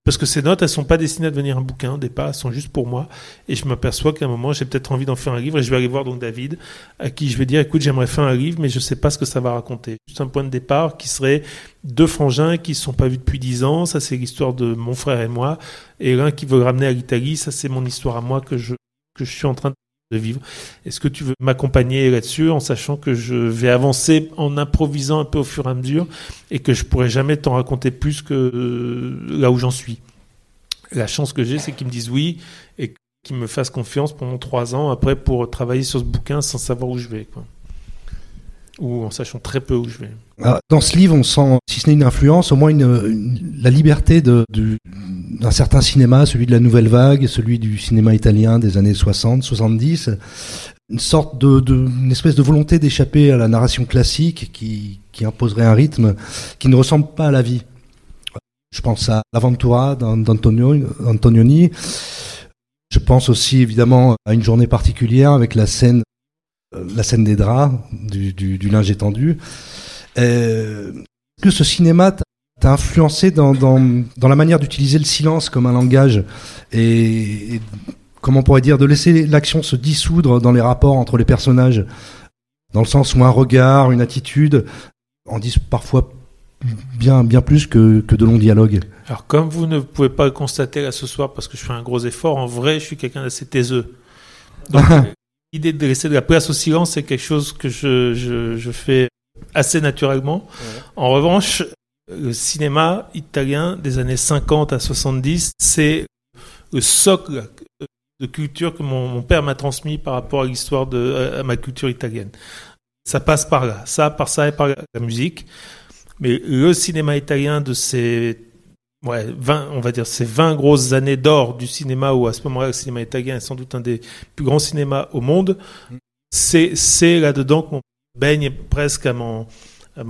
parce que ces notes, elles sont pas destinées à devenir un bouquin au départ, elles sont juste pour moi. Et je m'aperçois qu'à un moment, j'ai peut-être envie d'en faire un livre et je vais aller voir donc David, à qui je vais dire, écoute, j'aimerais faire un livre, mais je sais pas ce que ça va raconter. Juste un point de départ qui serait deux frangins qui se sont pas vus depuis dix ans, ça c'est l'histoire de mon frère et moi, et l'un qui veut ramener à l'Italie, ça c'est mon histoire à moi que je, que je suis en train de de vivre. Est-ce que tu veux m'accompagner là-dessus en sachant que je vais avancer en improvisant un peu au fur et à mesure et que je pourrai jamais t'en raconter plus que euh, là où j'en suis? La chance que j'ai, c'est qu'ils me disent oui et qu'ils me fassent confiance pendant trois ans après pour travailler sur ce bouquin sans savoir où je vais. Quoi. Ou en sachant très peu où je vais. Ah, dans ce livre, on sent, si ce n'est une influence, au moins la liberté de, de, d'un certain cinéma, celui de la nouvelle vague, celui du cinéma italien des années 60, 70, une sorte de, de une espèce de volonté d'échapper à la narration classique qui, imposerait un rythme qui ne ressemble pas à la vie. Je pense à l'Aventura d'Antonioni. Je pense aussi évidemment à une journée particulière avec la scène, la scène des draps, du, du, linge étendu. Euh, que ce cinéma t'a influencé dans, dans, dans, la manière d'utiliser le silence comme un langage et, et, comment on pourrait dire de laisser l'action se dissoudre dans les rapports entre les personnages dans le sens où un regard, une attitude en disent parfois bien bien plus que, que de longs dialogues. Alors comme vous ne pouvez pas le constater là ce soir parce que je fais un gros effort, en vrai je suis quelqu'un d'assez taiseux. Donc l'idée de laisser de la place au silence c'est quelque chose que je, je, je fais assez naturellement. Ouais. En revanche, le cinéma italien des années 50 à 70, c'est le socle de culture que mon, mon père m'a transmis par rapport à l'histoire de à ma culture italienne. Ça passe par là, ça par ça et par la musique. Mais le cinéma italien de ces ouais, 20, on va dire ces 20 grosses années d'or du cinéma où à ce moment-là le cinéma italien est sans doute un des plus grands cinémas au monde, c'est c'est là-dedans qu'on baigne presque à mon à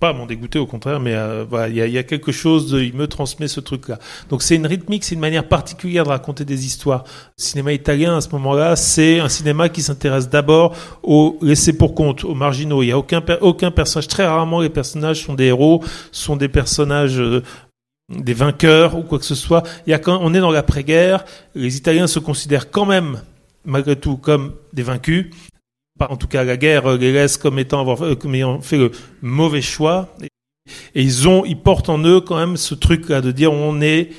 pas à m'en dégoûter au contraire, mais euh, il y a, y a, quelque chose, de, il me transmet ce truc-là. Donc c'est une rythmique, c'est une manière particulière de raconter des histoires. Le cinéma italien à ce moment-là, c'est un cinéma qui s'intéresse d'abord aux laissés pour compte, aux marginaux. Il y a aucun aucun personnage, très rarement les personnages sont des héros, sont des personnages euh, des vainqueurs ou quoi que ce soit. Il y a quand on est dans l'après-guerre, les Italiens se considèrent quand même malgré tout comme des vaincus en tout cas la guerre les laisse comme étant avoir, euh, comme ayant fait le mauvais choix. Et, ils ont, ils portent en eux quand même ce truc-là de dire on est,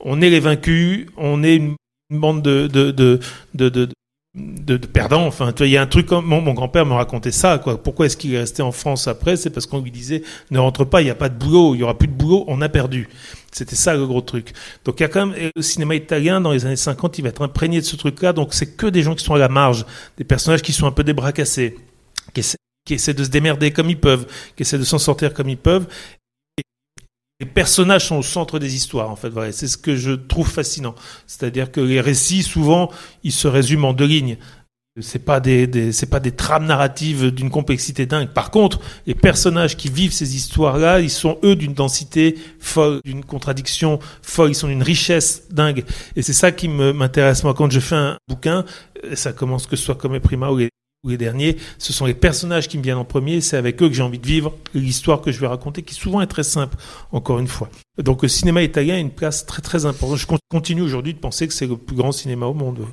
on est les vaincus, on est une, bande de, de, de, de, de perdants. Enfin, tu vois, il y a un truc. Mon, mon grand-père me racontait ça. Quoi. Pourquoi est-ce qu'il est resté en France après? C'est parce qu'on lui disait ne rentre pas, il n'y a pas de boulot, il y aura plus de boulot, on a perdu. C'était ça le gros truc. Donc il y a quand même le cinéma italien dans les années 50, il va être imprégné de ce truc-là. Donc c'est que des gens qui sont à la marge, des personnages qui sont un peu des bras cassés, qui essaient, de se démerder comme ils peuvent, qui essaient de s'en sortir comme ils peuvent. Et les personnages sont au centre des histoires, en fait. C'est ce que je trouve fascinant. C'est-à-dire que les récits, souvent, ils se résument en deux lignes. C'est pas des, des c'est pas des trames narratives d'une complexité dingue. Par contre, les personnages qui vivent ces histoires-là, ils sont eux d'une densité folle, d'une contradiction folle. Ils sont d'une richesse dingue. Et c'est ça qui m'intéresse moi quand je fais un bouquin. Ça commence que ce soit comme Prima ou les ou les derniers, ce sont les personnages qui me viennent en premier, c'est avec eux que j'ai envie de vivre l'histoire que je vais raconter, qui souvent est très simple, encore une fois. Donc le cinéma italien a une place très très importante. Je continue aujourd'hui de penser que c'est le plus grand cinéma au monde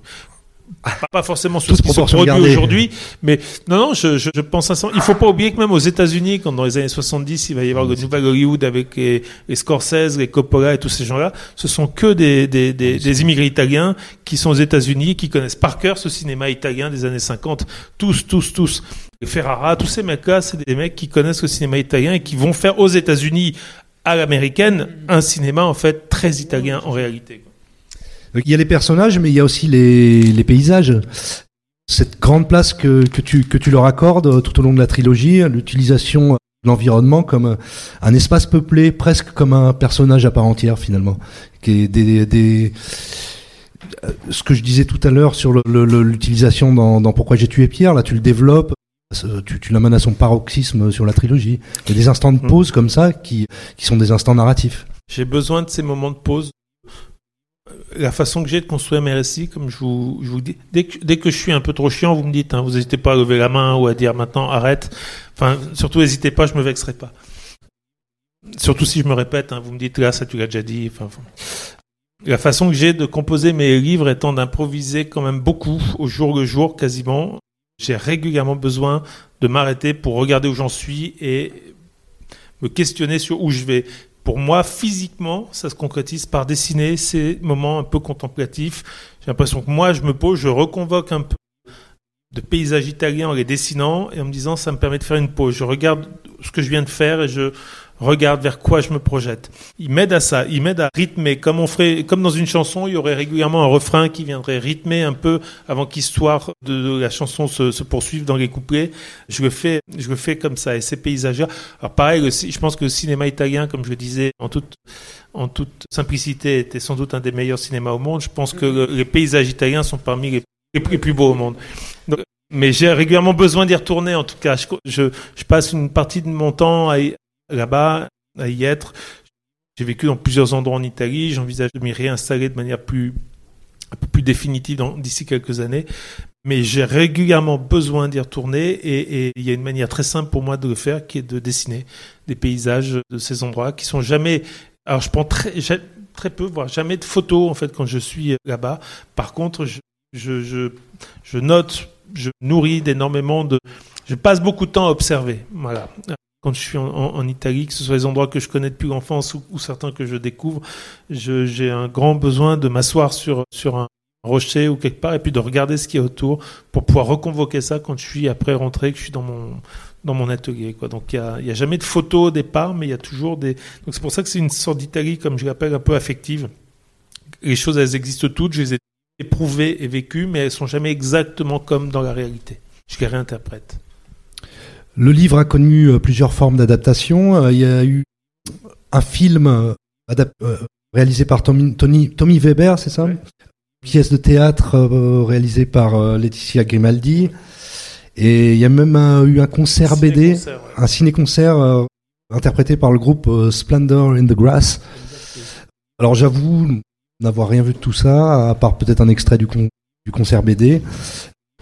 pas forcément sur ce qui sont produits aujourd'hui, mais non, non, je, je, je pense à ça. Il faut pas oublier que même aux États-Unis, quand dans les années 70, il va y avoir le nouvel Hollywood avec les, les, Scorsese, les Coppola et tous ces gens-là, ce sont que des, des, des, des immigrés italiens qui sont aux États-Unis, qui connaissent par cœur ce cinéma italien des années 50. Tous, tous, tous. Ferrara, tous ces mecs-là, c'est des mecs qui connaissent le cinéma italien et qui vont faire aux États-Unis, à l'américaine, un cinéma en fait très italien en réalité. Il y a les personnages, mais il y a aussi les, les paysages. Cette grande place que, que, tu, que tu leur accordes tout au long de la trilogie, l'utilisation de l'environnement comme un espace peuplé, presque comme un personnage à part entière finalement, qui est des, des ce que je disais tout à l'heure sur l'utilisation dans, dans Pourquoi j'ai tué Pierre, là tu le développes, tu, tu l'amènes à son paroxysme sur la trilogie. Il y a des instants de mm. pause comme ça qui, qui sont des instants narratifs. J'ai besoin de ces moments de pause la façon que j'ai de construire mes récits, comme je vous, dis, dès que, dès que je suis un peu trop chiant, vous me dites, hein, vous n'hésitez pas à lever la main ou à dire maintenant arrête. Enfin, surtout n'hésitez pas, je me vexerai pas. Surtout si je me répète, hein, vous me dites là, ça tu l'as déjà dit. Enfin, La façon que j'ai de composer mes livres étant d'improviser quand même beaucoup, au jour le jour quasiment. J'ai régulièrement besoin de m'arrêter pour regarder où j'en suis et me questionner sur où je vais pour moi, physiquement, ça se concrétise par dessiner ces moments un peu contemplatifs. J'ai l'impression que moi, je me pose, je reconvoque un peu de paysages italiens en les dessinant et en me disant ça me permet de faire une pause. Je regarde ce que je viens de faire et je regarde vers quoi je me projette. Il m'aide à ça, il m'aide à rythmer. Comme on ferait, comme dans une chanson, il y aurait régulièrement un refrain qui viendrait rythmer un peu avant qu'histoire de, la chanson se, poursuive dans les couplets. Je le fais, je le fais comme ça. Et ces paysages alors pareil, je pense que le cinéma italien, comme je le disais, en toute, en toute simplicité, était sans doute un des meilleurs cinémas au monde. Je pense que les paysages italiens sont parmi les, plus beaux au monde. Mais j'ai régulièrement besoin d'y retourner. En tout cas, je, je, je, passe une partie de mon temps à, là-bas, à y être. J'ai vécu dans plusieurs endroits en Italie. J'envisage de m'y réinstaller de manière plus, plus définitive d'ici quelques années. Mais j'ai régulièrement besoin d'y retourner et, il y a une manière très simple pour moi de le faire qui est de dessiner des paysages de ces endroits qui sont jamais. Alors je prends très, très peu, voire jamais de photos en fait quand je suis là-bas. Par contre, je, je, je, je note, je nourris d'énormément de. Je passe beaucoup de temps à observer. Voilà quand je suis en, Italie, que ce soit les endroits que je connais depuis l'enfance ou, certains que je découvre, j'ai un grand besoin de m'asseoir sur, un rocher ou quelque part et puis de regarder ce qui est autour pour pouvoir reconvoquer ça quand je suis après rentré, que je suis dans mon, dans mon atelier. Donc il n'y a, y a, jamais de photos au départ, mais il y a toujours des... Donc c'est pour ça que c'est une sorte d'Italie, comme je l'appelle, un peu affective. Les choses, elles existent toutes, je les ai éprouvées et vécues, mais elles sont jamais exactement comme dans la réalité. Je les réinterprète. Le livre a connu euh, plusieurs formes d'adaptation. Euh, il y a eu un film euh, réalisé par Tommy, Tommy Weber, c'est ça? Pièce de théâtre réalisée par Laetitia Grimaldi. Et il y a même eu un concert BD, un ciné-concert interprété par le groupe Splendor in the Grass. Alors j'avoue n'avoir rien vu de tout ça, à part peut-être un extrait du, du concert BD.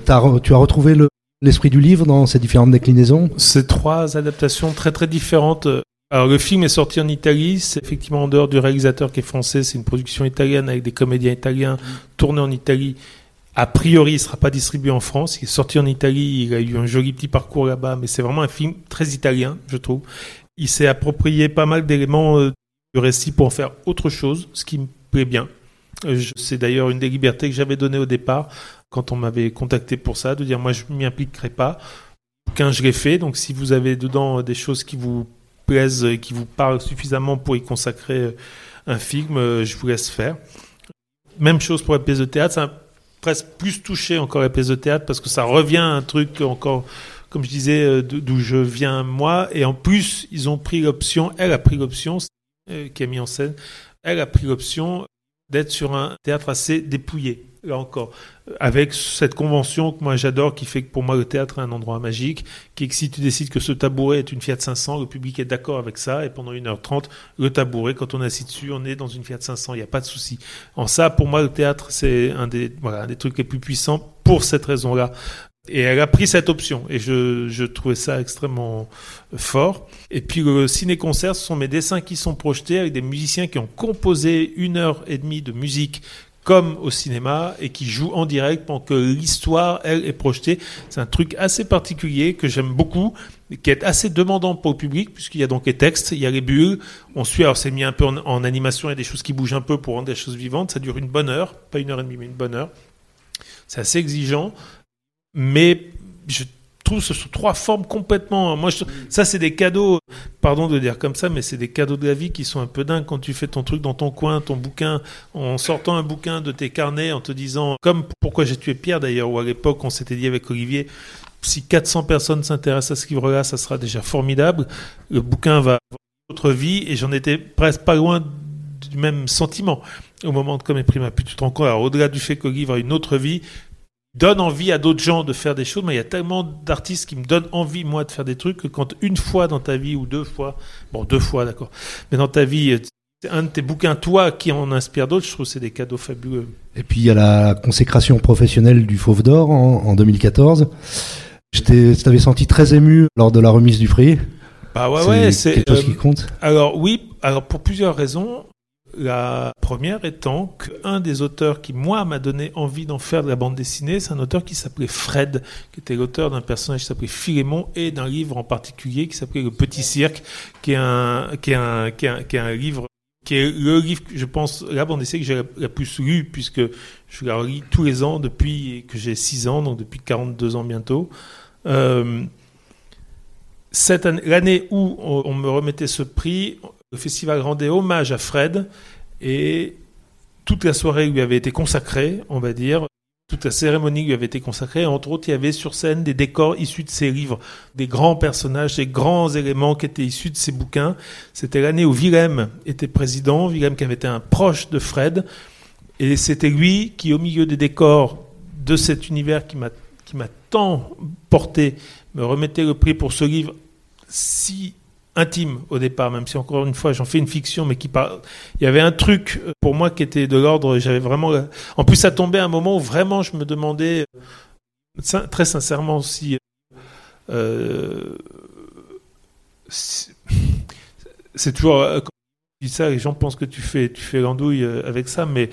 As, tu as retrouvé le, l'esprit du livre dans ces différentes déclinaisons C'est trois adaptations très très différentes. Alors le film est sorti en Italie, c'est effectivement en dehors du réalisateur qui est français, c'est une production italienne avec des comédiens italiens tournés en Italie. A priori, il ne sera pas distribué en France. Il est sorti en Italie, il a eu un joli petit parcours là-bas, mais c'est vraiment un film très italien, je trouve. Il s'est approprié pas mal d'éléments euh, du récit pour en faire autre chose, ce qui me plaît bien. Euh, c'est d'ailleurs une des libertés que j'avais données au départ quand on m'avait contacté pour ça, de dire moi je m'y impliquerai pas. Qu'un je l'ai fait, donc si vous avez dedans des choses qui vous plaisent et qui vous parlent suffisamment pour y consacrer euh, un film, euh, je vous laisse faire. Même chose pour la pièce de théâtre, ça a presque plus touché encore la pièce de théâtre parce que ça revient à un truc encore, comme je disais, euh, d'où je viens moi. Et en plus, ils ont pris l'option, elle a pris l'option, qui a mis en scène, elle a pris l'option d'être sur un théâtre assez dépouillé là encore, avec cette convention que moi j'adore, qui fait que pour moi le théâtre est un endroit magique, qui est que si tu décides que ce tabouret est une Fiat 500, le public est d'accord avec ça, et pendant 1h30, le tabouret, quand on est assis dessus, on est dans une Fiat 500, il n'y a pas de souci. En ça, pour moi, le théâtre, c'est un des, voilà, un des trucs les plus puissants pour cette raison-là. Et elle a pris cette option. Et je, je trouvais ça extrêmement fort. Et puis le ciné-concert, ce sont mes dessins qui sont projetés avec des musiciens qui ont composé une heure et demie de musique comme au cinéma et qui jouent en direct pendant que l'histoire, elle, est projetée. C'est un truc assez particulier que j'aime beaucoup, qui est assez demandant pour le public, puisqu'il y a donc les textes, il y a les bulles, on suit, alors c'est mis un peu en, en animation, il y a des choses qui bougent un peu pour rendre des choses vivantes, ça dure une bonne heure, pas une heure et demie, mais une bonne heure. C'est assez exigeant, mais je trouve ce sont trois formes complètement. Moi, je- ça, c'est des cadeaux. Pardon de dire comme ça, mais c'est des cadeaux de la vie qui sont un peu dingues quand tu fais ton truc dans ton coin, ton bouquin, en sortant un bouquin de tes carnets, en te disant, comme pourquoi j'ai tué Pierre d'ailleurs, ou à l'époque on s'était dit avec Olivier, si 400 personnes s'intéressent à ce livre-là, ça sera déjà formidable. Le bouquin va avoir autre vie, et j'en étais presque pas loin du même sentiment au moment de Comme Prima. Puis tu te rends compte, alors, au-delà du fait que le livre a une autre vie, donne envie à d'autres gens de faire des choses, mais il y a tellement d'artistes qui me donnent envie, moi, de faire des trucs, que quand une fois dans ta vie, ou deux fois, bon, deux fois, d'accord, mais dans ta vie, euh, c'est un de tes bouquins, toi, qui en inspire d'autres, je trouve que c'est des cadeaux fabuleux. Et puis il y a la consécration professionnelle du Fauve d'Or en, en 2014. Je t'avais senti très ému lors de la remise du prix. Bah ouais, ouais, c'est... quelque chose euh, qui compte. Alors oui, alors pour plusieurs raisons. La première étant qu'un des auteurs qui, moi, m'a donné envie d'en faire de la bande dessinée, c'est un auteur qui s'appelait Fred, qui était l'auteur d'un personnage qui s'appelait Philémon et d'un livre en particulier qui s'appelait Le Petit Cirque, qui est un, qui est un, qui est un, livre qui est le livre, je pense, la bande dessinée que j'ai la, plus lu, puisque je la relis tous les ans depuis que j'ai 6 ans, donc depuis 42 ans bientôt. Euh, cette année- l'année où on me remettait ce prix, le festival rendait hommage à Fred et toute la soirée lui avait été consacrée, on va dire. Toute la cérémonie lui avait été consacrée. Entre autres, il y avait sur scène des décors issus de ses livres, des grands personnages, des grands éléments qui étaient issus de ses bouquins. C'était l'année où Willem était président, Willem qui avait été un proche de Fred. Et c'était lui qui, au milieu des décors de cet univers qui m'a tant porté, me remettait le prix pour ce livre si intime au départ, même si encore une fois j'en fais une fiction, mais qui parle. Il y avait un truc euh, pour moi qui était de l'ordre. J'avais vraiment. En plus, ça tombait à un moment où vraiment je me demandais euh, très sincèrement si. euh, c'est toujours. Quand tu dis ça, les gens pensent que tu fais, tu fais l'andouille avec ça, mais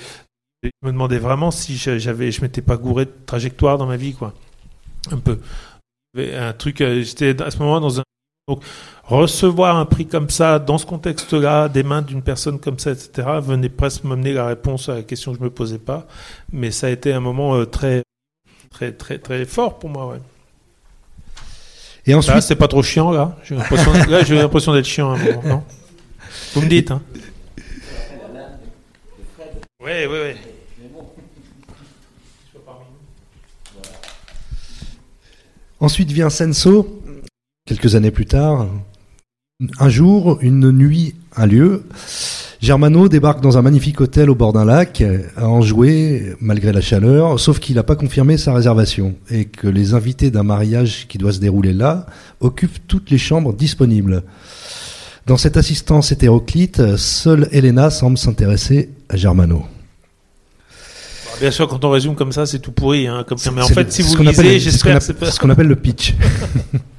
je me demandais vraiment si j'a- j'avais, je m'étais pas gouré de trajectoire dans ma vie, quoi. Un peu. Un truc. J'étais à ce moment dans un. Donc, recevoir un prix comme ça, dans ce contexte-là, des mains d'une personne comme ça, etc., venait presque m'amener la réponse à la question que je me posais pas. Mais ça a été un moment euh, très, très, très, très fort pour moi. Ouais. Et Là, ensuite, c'est pas trop chiant là. J'ai l'impression, là, j'ai l'impression d'être chiant. à un moment, non Vous me dites, hein Ouais, ouais, ouais. ensuite vient Senso, quelques années plus tard. Un jour, une nuit, un lieu. Germano débarque dans un magnifique hôtel au bord d'un lac, à enjouer malgré la chaleur, sauf qu'il n'a pas confirmé sa réservation et que les invités d'un mariage qui doit se dérouler là occupent toutes les chambres disponibles. Dans cette assistance hétéroclite, seule Elena semble s'intéresser à Germano. Bon, Bien sûr, quand on résume comme ça, c'est tout pourri. Hein, comme ça. Mais en fait, le- si vous lisez, c'est ce qu'on j'espère ce qu'on appelle le pitch.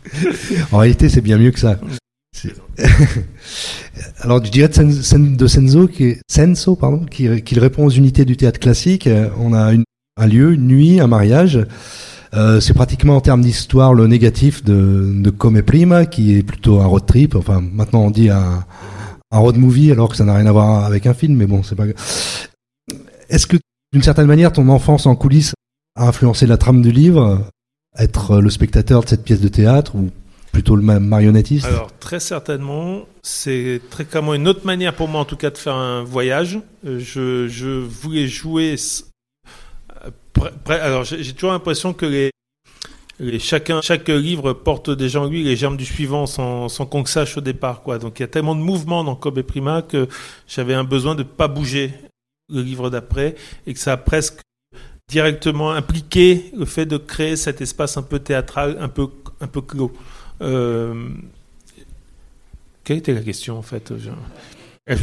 en réalité, c'est bien mieux que ça. Alors, je dirais de, Sen- Sen- de Senso, qui est, Senso, pardon, qui, qu'il répond aux unités du théâtre classique. Euh, On a une- un lieu, une nuit, un mariage. Euh, c'est pratiquement en termes d'histoire le négatif de, de Come Prima, qui est plutôt un road trip. Enfin, maintenant on dit un, un road movie, alors que ça n'a rien à voir avec un film, mais bon, c'est pas. Est-ce que, d'une certaine manière, ton enfance en coulisses a influencé la trame du livre? Être le spectateur de cette pièce de théâtre ou plutôt le ma- marionnettiste? Alors très certainement, c'est très clairement une autre manière pour moi en tout cas de faire un voyage. Euh, Je, je voulais jouer. euh, Alors j'ai toujours l'impression que les, les- chacun, chaque livre porte déjà en lui les germes du suivant sans, sans qu'on le sache au départ. Quoi. Donc il y a tellement de mouvements dans Kobe Prima que j'avais un besoin de pas bouger le livre d'après et que ça a presque directement impliqué le fait de créer cet espace un peu théâtral, un peu, un peu clos. Euh, Quelle était la question en fait je-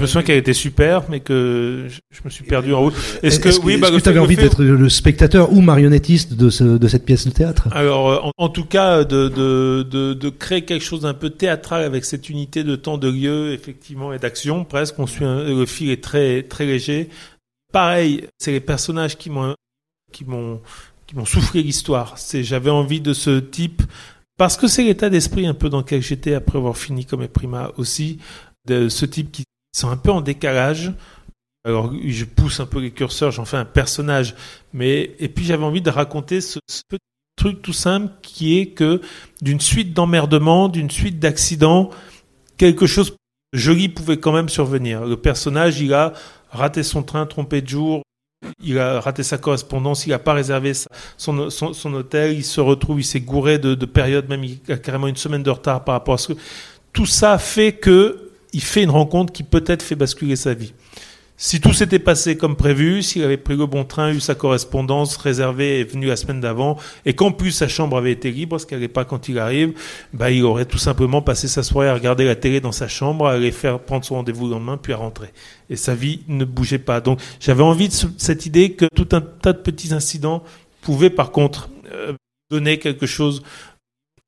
me souviens qu'elle était super, mais que je me suis perdu en route. Est-ce que, oui, bah, tu avais envie d'être le spectateur ou marionnettiste de, ce, de cette pièce de théâtre? Alors, euh, en, tout cas, de, de, de, de créer quelque chose d'un peu théâtral avec cette unité de temps, de lieu, effectivement, et d'action, presque. On suit le fil est très, très léger. Pareil, c'est les personnages qui m'ont, qui m'ont, qui m'ont soufflé l'histoire. C'est, j'avais envie de ce type parce que c'est l'état d'esprit un peu dans lequel j'étais après avoir fini comme prima aussi, de ce type qui sont un peu en décalage. Alors, je pousse un peu les curseurs, j'en fais un personnage, mais et puis j'avais envie de raconter ce, petit truc tout simple qui est que d'une suite d'emmerdements, d'une suite d'accidents, quelque chose joli pouvait quand même survenir. Le personnage, il a raté son train, trompé de jour, il a raté sa correspondance, il n'a pas réservé son, hôtel, il se retrouve, il s'est gouré de, de périodes, même il a carrément une semaine de retard par rapport à ce que... Tout ça fait que il fait une rencontre qui peut-être fait basculer sa vie. Si tout s'était passé comme prévu, s'il avait pris le bon train, eu sa correspondance réservée et venu la semaine d'avant, et qu'en plus sa chambre avait été libre, ce qu'elle n'est pas quand il arrive, bah, il aurait tout simplement passé sa soirée à regarder la télé dans sa chambre, à aller faire prendre son rendez-vous le lendemain, puis à rentrer. Et sa vie ne bougeait pas. Donc j'avais envie de cette idée que tout un tas de petits incidents pouvaient par contre euh, donner quelque chose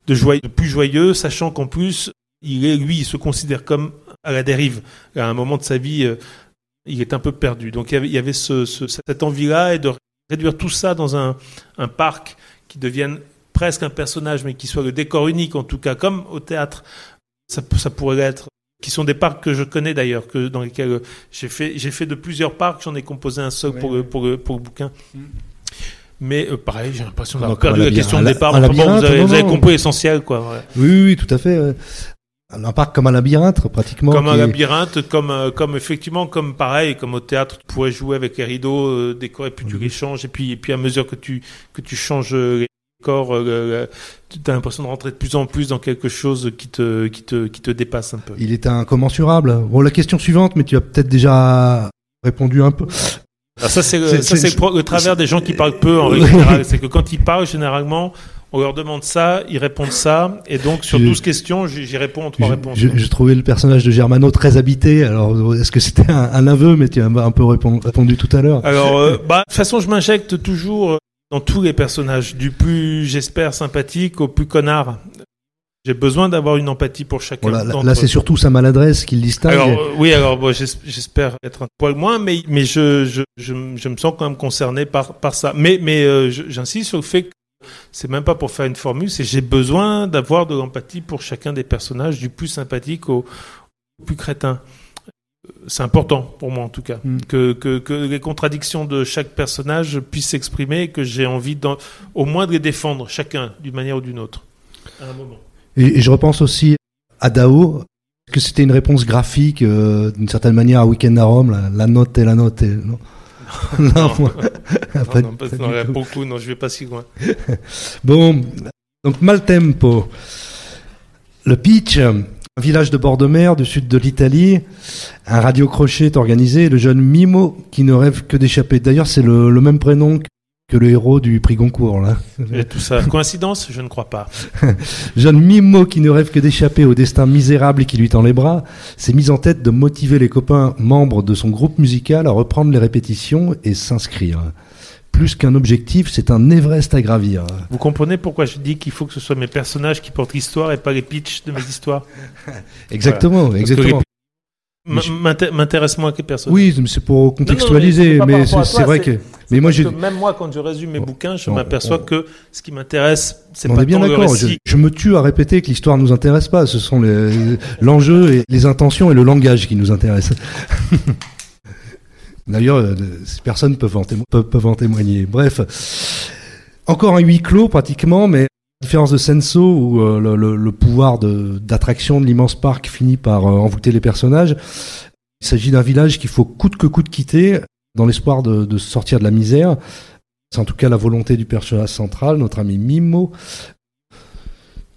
de, joyeux, de plus joyeux, sachant qu'en plus, il est, lui, il se considère comme à la dérive. À un moment de sa vie, euh, il est un peu perdu. Donc il y avait, cette envie-là et de réduire tout ça dans un, parc qui devienne presque un personnage, mais qui soit le décor unique, en tout cas, comme au théâtre, ça, pourrait être qui sont des parcs que je connais d'ailleurs, que dans lesquels euh, j'ai fait, j'ai fait de plusieurs parcs, j'en ai composé un seul pour, Le, pour, le, bouquin. Mm. Mais euh, pareil, j'ai l'impression d'avoir perdu la question de départ. vous, avez, compris l'essentiel, quoi. Oui, oui, tout à fait un parc comme un labyrinthe pratiquement. Comme un labyrinthe, comme euh, comme effectivement comme pareil, comme au théâtre, tu pourrais jouer avec les rideaux euh, décorés, puis tu les changes, et puis et puis à mesure que tu que tu changes euh, les décors, tu as l'impression de rentrer de plus en plus dans quelque chose qui te qui te qui te dépasse un peu. Il est incommensurable. Bon, la question suivante, mais tu as peut-être déjà répondu un peu. Ah, ça c'est le, le, travers des gens qui parlent peu en règle générale, c'est que quand ils parlent généralement on leur demande ça, ils répondent ça, et donc sur 12 questions, j'y réponds en trois réponses. J'ai trouvé le personnage de Germano très habité, alors est-ce que c'était un, aveu, mais tu as un peu répondu tout à l'heure Alors, euh, bah, de toute façon, je m'injecte toujours euh, dans tous les personnages, du plus, j'espère, sympathique au plus connard. J'ai besoin d'avoir une empathie pour chacun. là, c'est surtout sa maladresse qui le distingue. Alors, euh, oui, alors j'espère être un poil moins, mais, mais je, je, je, me sens quand même concerné par, par ça. Mais, mais j'insiste sur le fait que c'est même pas pour faire une formule, c'est j'ai besoin d'avoir de l'empathie pour chacun des personnages, du plus sympathique au, plus crétin. C'est important pour moi en tout cas, mm. que, que, les contradictions de chaque personnage puissent s'exprimer et que j'ai envie au moins de les défendre, chacun, d'une manière ou d'une autre, à un moment. Et, je repense aussi à Dao, que c'était une réponse graphique, euh, d'une certaine manière, à Weekend à Rome, la, note et la note. Et, non? non, non, non, beaucoup, non, je vais pas si loin. bon, donc Maltempo. Le pitch, un village de bord de mer du sud de l'Italie, un radio crochet est organisé, le jeune Mimo qui ne rêve que d'échapper. D'ailleurs, c'est le, le, même prénom que le héros du prix Goncourt, là. Et tout ça. Coïncidence? Je ne crois pas. Jeune Mimo qui ne rêve que d'échapper au destin misérable qui lui tend les bras, s'est mis en tête de motiver les copains membres de son groupe musical à reprendre les répétitions et s'inscrire. Plus qu'un objectif, c'est un Everest à gravir. Vous comprenez pourquoi je dis qu'il faut que ce soit mes personnages qui portent l'histoire et pas les pitchs de mes histoires? Exactement, exactement m'intéresse moins que personne. Oui, c'est pour contextualiser, mais, c'est vrai que. Mais moi, même moi, quand je résume mes bouquins, je m'aperçois que ce qui m'intéresse, c'est pas On est bien d'accord. Je, me tue à répéter que l'histoire nous intéresse pas. Ce sont l'enjeu et les intentions et le langage qui nous intéressent. D'ailleurs, euh, ces personnes peuvent en, peuvent en témoigner. Bref, encore un huis clos pratiquement, mais différence de Senso, où euh, le, pouvoir d'attraction de, l'immense parc finit par euh, envoûter les personnages, il s'agit d'un village qu'il faut coûte que coûte quitter, dans l'espoir de, sortir de la misère. C'est en tout cas la volonté du personnage central, notre ami Mimo.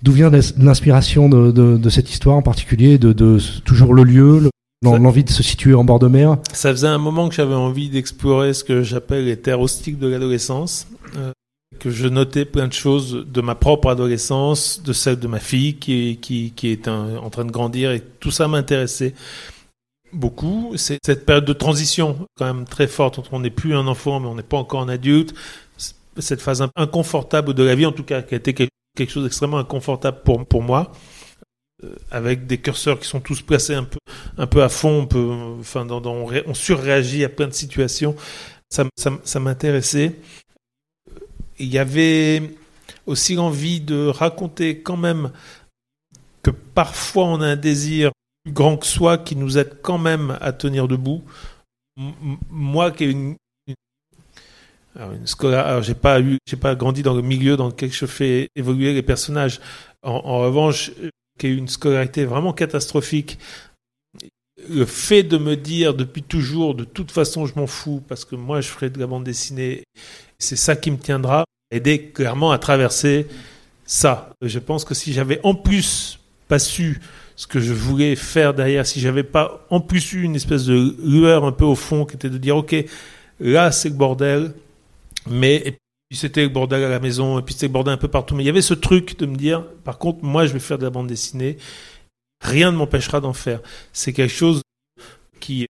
D'où vient l'inspiration de, cette histoire en particulier, de, toujours le lieu, l'envie de se situer en bord de mer? Ça faisait un moment que j'avais envie d'explorer ce que j'appelle les terres hostiques de l'adolescence. Euh, que je notais plein de choses de ma propre adolescence, de celle de ma fille qui, est en train de grandir et tout ça m'intéressait. beaucoup. C'est cette période de transition quand même très forte entre on n'est plus un enfant mais on n'est pas encore un adulte. Cette phase inconfortable de la vie, en tout cas, qui a été quelque chose d'extrêmement inconfortable pour, moi, euh, avec des curseurs qui sont tous placés un peu, à fond, on, surréagit à plein de situations. Ça m'intéressait. Il y avait aussi l'envie de raconter quand même que parfois on a un désir grand que soit qui nous aide quand même à tenir debout. moi qui ai une, alors une alors j'ai pas eu, j'ai pas grandi dans le milieu dans lequel je fais évoluer les personnages. En, revanche, qui ai eu une scolarité vraiment catastrophique, le fait de me dire depuis toujours, de toute façon, je m'en fous parce que moi, je ferai de la bande dessinée, c'est ça qui me tiendra, aider clairement à traverser ça. Je pense que si j'avais en plus pas su ce que je voulais faire derrière, si j'avais pas en plus eu une espèce de lueur un peu au fond qui était de dire ok, là c'est le bordel, mais puis c'était le bordel à la maison, et puis c'était le bordel un peu partout, mais il y avait ce truc de me dire par contre moi je vais faire de la bande dessinée, rien ne m'empêchera d'en faire. C'est quelque chose qui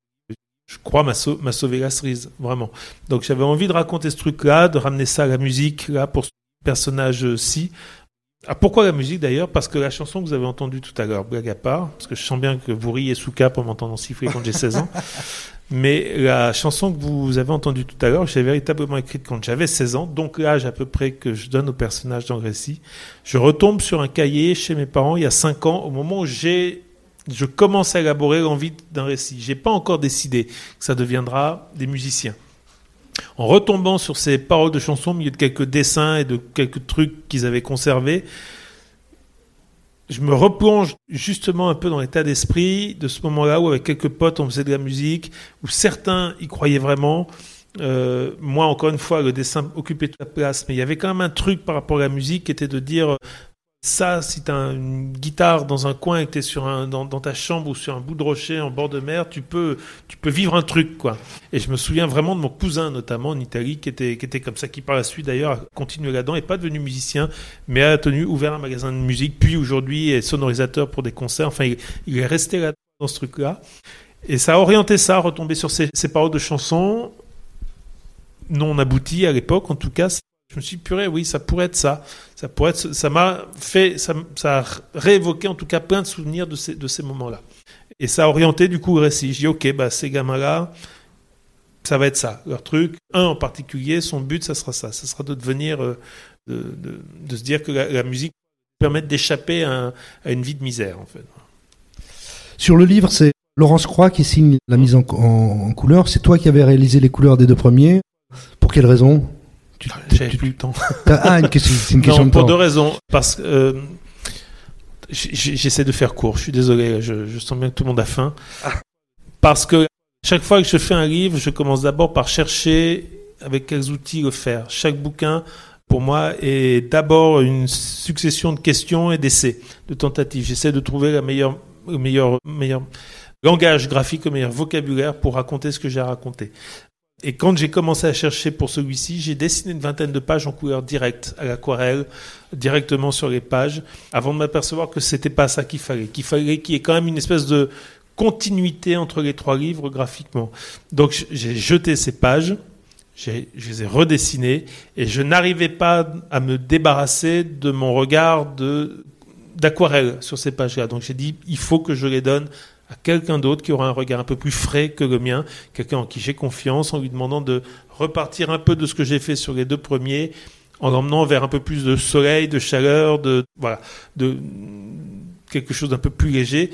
je crois, m'a, sauvé la cerise, vraiment. Donc j'avais envie de raconter ce truc-là, de ramener ça à la musique, là, pour ce personnage-ci. Ah, pourquoi la musique d'ailleurs? Parce que la chanson que vous avez entendue tout à l'heure, blague à part, parce que je sens bien que vous riez sous cap en m'entendant siffler quand j'ai 16 ans, mais la chanson que vous avez entendue tout à l'heure, j'ai véritablement écrite quand j'avais 16 ans, donc l'âge à peu près que je donne au personnage dans le récit. Je retombe sur un cahier chez mes parents il y a 5 ans, au moment où j'ai je commence à élaborer l'envie d'un récit. J'ai pas encore décidé que ça deviendra des musiciens. En retombant sur ces paroles de chansons, au milieu de quelques dessins et de quelques trucs qu'ils avaient conservés, je me replonge justement un peu dans l'état d'esprit de ce moment-là où avec quelques potes on faisait de la musique, où certains y croyaient vraiment. Euh, moi, encore une fois, le dessin occupait toute la place, mais il y avait quand même un truc par rapport à la musique qui était de dire ça, si tu as une guitare dans un coin et que tu es sur un, dans, ta chambre ou sur un bout de rocher en bord de mer, tu peux, tu peux vivre un truc. quoi. Et je me souviens vraiment de mon cousin, notamment en Italie, qui était, qui était comme ça, qui par la suite d'ailleurs a continué là-dedans, et pas devenu musicien, mais a tenu ouvert un magasin de musique, puis aujourd'hui est sonorisateur pour des concerts. Enfin, il, est resté là dans ce truc-là. Et ça a orienté ça, retombé sur ces, ces paroles de chansons non abouties à l'époque, en tout cas, je me suis dit, purée, oui, ça pourrait être ça. Ça pourrait être, ça m'a fait, ça, ça, a réévoqué en tout cas plein de souvenirs de ces, de ces moments-là. Et ça a orienté du coup le récit. Je dis, ok, bah, ces gamins-là, ça va être ça. Leur truc, un en particulier, son but, ça sera ça. Ça sera de devenir, euh, de, de, se dire que la, musique permet d'échapper à, une vie de misère, en fait. Sur le livre, c'est Laurence Croix qui signe la mise en, en, en couleur. C'est toi qui avais réalisé les couleurs des deux premiers. Pour quelle raison? J'avais plus le temps. Ah, une question, c'est une question non, pour deux raisons. Parce que euh, j'essaie de faire court. Je suis désolé. Je, sens bien que tout le monde a faim. Ah. Parce que chaque fois que je fais un livre, je commence d'abord par chercher avec quels outils le faire. Chaque bouquin, pour moi, est d'abord une succession de questions et d'essais, de tentatives. J'essaie de trouver la meilleure, le meilleur, meilleur langage graphique, le meilleur vocabulaire pour raconter ce que j'ai à raconter. Et quand j'ai commencé à chercher pour celui-ci, j'ai dessiné une vingtaine de pages en couleur directe, à l'aquarelle, directement sur les pages, avant de m'apercevoir que c'était pas ça qu'il fallait, qu'il fallait qu'il y ait quand même une espèce de continuité entre les trois livres graphiquement. Donc j'ai jeté ces pages, je les ai redessinées, et je n'arrivais pas à me débarrasser de mon regard d'aquarelle sur ces pages-là. Donc j'ai dit, il faut que je les donne à quelqu'un d'autre qui aura un regard un peu plus frais que le mien, quelqu'un en qui j'ai confiance, en lui demandant de repartir un peu de ce que j'ai fait sur les deux premiers, en l'emmenant vers un peu plus de soleil, de chaleur, de voilà, de quelque chose d'un peu plus léger.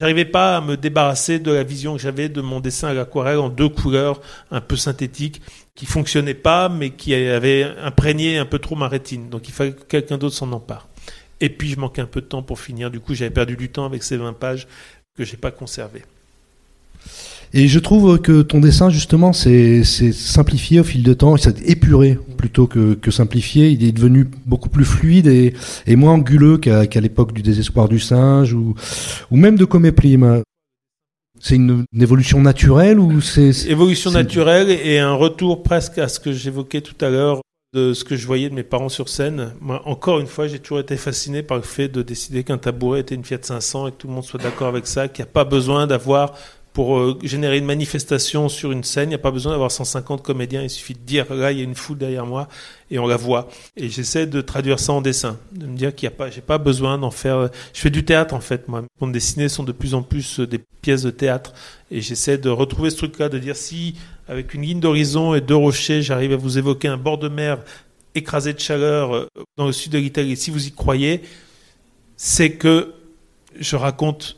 J'arrivais pas à me débarrasser de la vision que j'avais de mon dessin à l'aquarelle en deux couleurs un peu synthétiques qui fonctionnaient pas mais qui avaient imprégné un peu trop ma rétine. Donc il fallait que quelqu'un d'autre s'en empare. Et puis je manquais un peu de temps pour finir. Du coup, j'avais perdu du temps avec ces 20 pages que j'ai pas conservé. Et je trouve que ton dessin, justement, c'est simplifié au fil de temps, c'est épuré plutôt que, que, simplifié. Il est devenu beaucoup plus fluide et, et moins anguleux qu'à l'époque du désespoir du singe ou, ou même de Comé Prime. C'est une, une, évolution naturelle ou c'est évolution naturelle et un retour presque à ce que j'évoquais tout à l'heure de ce que je voyais de mes parents sur scène. Moi, encore une fois, j'ai toujours été fasciné par le fait de décider qu'un tabouret était une Fiat 500 et que tout le monde soit d'accord avec ça, qu'il n'y a pas besoin d'avoir pour euh, générer une manifestation sur une scène, il n'y a pas besoin d'avoir 150 comédiens, il suffit de dire là il y a une foule derrière moi et on la voit. Et j'essaie de traduire ça en dessin, de me dire qu'il n'y a pas, j'ai pas besoin d'en faire. Je fais du théâtre en fait, moi. Bandes dessinées sont de plus en plus euh, des pièces de théâtre et j'essaie de retrouver ce truc-là, de dire si avec une ligne d'horizon et deux rochers, j'arrive à vous évoquer un bord de mer écrasé de chaleur euh, dans le sud de l'Italie, si vous y croyez, c'est que je raconte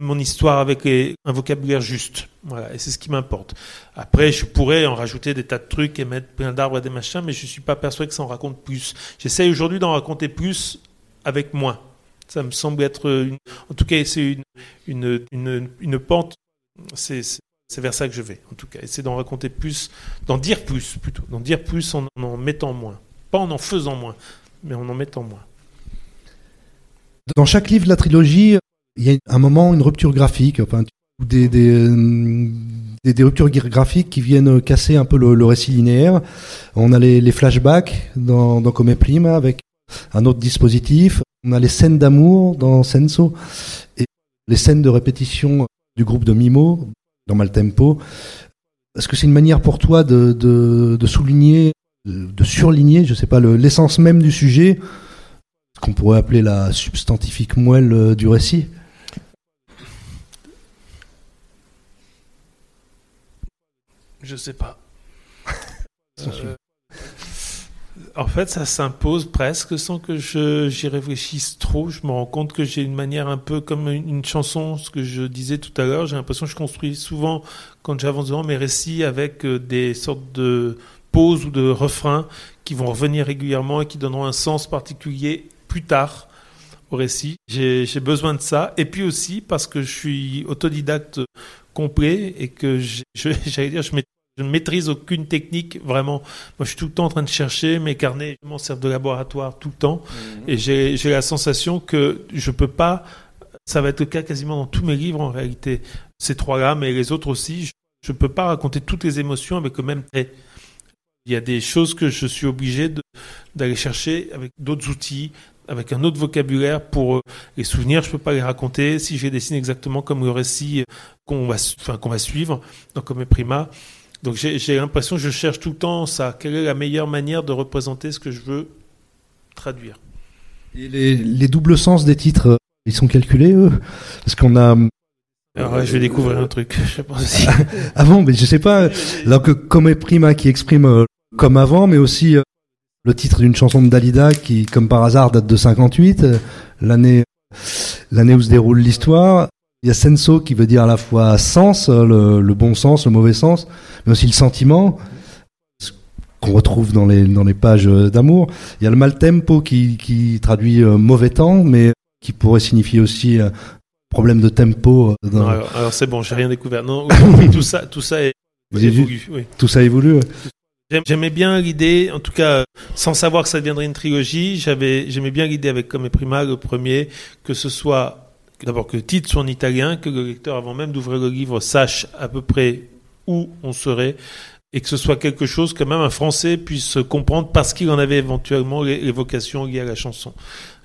mon histoire avec un vocabulaire juste. Voilà, et c'est ce qui m'importe. Après, je pourrais en rajouter des tas de trucs et mettre plein d'arbres et des machins, mais je ne suis pas persuadé que ça en raconte plus. J'essaie aujourd'hui d'en raconter plus avec moins. Ça me semble être, une, en tout cas, c'est une, une, une, pente. C'est, c'est vers ça que je vais, en tout cas. Essayer d'en raconter plus, d'en dire plus plutôt, d'en dire plus en en mettant moins. Pas en en faisant moins, mais en en mettant moins. Dans chaque livre de la trilogie, il y a un moment, une rupture graphique, enfin, des, des, ruptures graphiques qui viennent casser un peu le, récit linéaire. On a les, flashbacks dans, dans avec un autre dispositif. On a les scènes d'amour dans Senso et les scènes de répétition du groupe de Mimo dans Maltempo. Est-ce que c'est une manière pour toi de, de, de souligner, de surligner, je sais pas, l'essence même du sujet, ce qu'on pourrait appeler la substantifique moelle du récit? Je sais pas. Euh, en fait, ça s'impose presque sans que j'y réfléchisse trop. Je me rends compte que j'ai une manière un peu comme une, chanson, ce que je disais tout à l'heure. J'ai l'impression que je construis souvent, quand j'avance devant mes récits, avec euh, des sortes de pauses ou de refrains qui vont revenir régulièrement et qui donneront un sens particulier plus tard au récit. J'ai besoin de ça. Et puis aussi parce que je suis autodidacte complet et que j'allais dire, je mets je ne maîtrise aucune technique, vraiment. Moi, je suis tout le temps en train de chercher. Mes carnets m'en servent de laboratoire tout le temps. Mhm. Et j'ai la sensation que je peux pas. Ça va être le cas quasiment dans tous mes livres, en réalité. Ces trois-là, mais les autres aussi. Je ne peux pas raconter toutes les émotions avec le même trait. Il y a des choses que je suis obligé d'aller chercher avec d'autres outils, avec un autre vocabulaire pour euh, les souvenirs. Je peux pas les raconter si je les dessine exactement comme le récit qu'on va, enfin, qu'on va suivre, donc comme Prima. Donc j'ai l'impression que je cherche tout le temps ça. Quelle est la meilleure manière de représenter ce que je veux traduire? Et les, doubles sens des titres, euh, ils sont calculés, eux? Parce qu'on a... Alors, je vais découvrir un truc, je sais aussi. avant, mais je sais pas. Alors que comme Prima qui exprime euh, comme avant, mais aussi euh, le titre d'une chanson de Dalida qui, comme par hasard, date de 58, l'année l'année où se déroule l'histoire. Il y a senso qui veut dire à la fois sens, le, le, bon sens, le mauvais sens, mais aussi le sentiment qu'on retrouve dans les, dans les pages d'amour. Il y a le mal tempo qui, qui traduit euh, mauvais temps, mais qui pourrait signifier aussi euh, problème de tempo. Euh, alors, c'est bon, j'ai rien découvert. Non, tout ça, tout ça est, évolue. Oui. Tout ça évolue. J'aimais bien l'idée, en tout cas, sans savoir que ça deviendrait une trilogie, j'avais, j'aimais bien l'idée avec comme Prima, le premier, que ce soit d'abord que le titre soit en italien, que le lecteur, avant même d'ouvrir le livre, sache à peu près où on serait, et que ce soit quelque chose que même un Français puisse comprendre parce qu'il en avait éventuellement l'évocation liée à la chanson.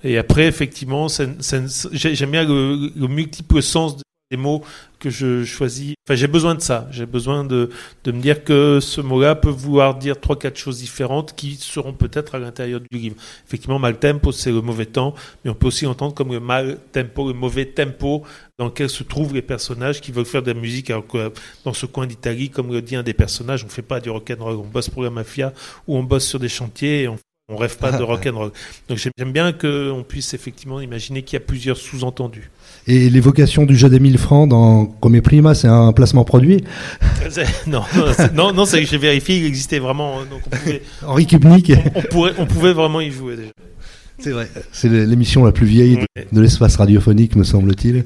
Et après, effectivement, j'aime bien le, le, multiple sens des mots que je choisis. Enfin, j'ai besoin de ça. J'ai besoin de, de me dire que ce mot-là peut vouloir dire trois, quatre choses différentes qui seront peut-être à l'intérieur du livre. Effectivement, mal tempo, c'est le mauvais temps, mais on peut aussi entendre comme le mal tempo, le mauvais tempo dans lequel se trouvent les personnages qui veulent faire de la musique alors que dans ce coin d'Italie, comme le dit un des personnages, on fait pas du rock'n'roll, on bosse pour la mafia ou on bosse sur des chantiers et on on rêve pas de rock and roll. Donc j'aime bien qu'on puisse effectivement imaginer qu'il y a plusieurs sous-entendus. Et l'évocation du jeu des 1000 francs dans Come Prima, c'est un placement produit Non, non, non, c'est que j'ai vérifié, il existait vraiment. Donc on pouvait, Henri Kubnik. On, pourrait, on pouvait vraiment y jouer déjà. C'est vrai. C'est l'émission la plus vieille de, l'espace radiophonique, me semble-t-il.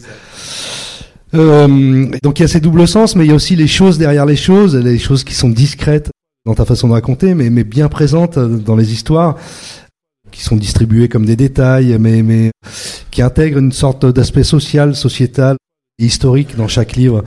Euh, donc il y a ces doubles sens, mais il y a aussi les choses derrière les choses, les choses qui sont discrètes dans ta façon de raconter, mais, mais bien présente dans les histoires qui sont distribuées comme des détails, mais, qui intègrent une sorte d'aspect social, sociétal et historique dans chaque livre.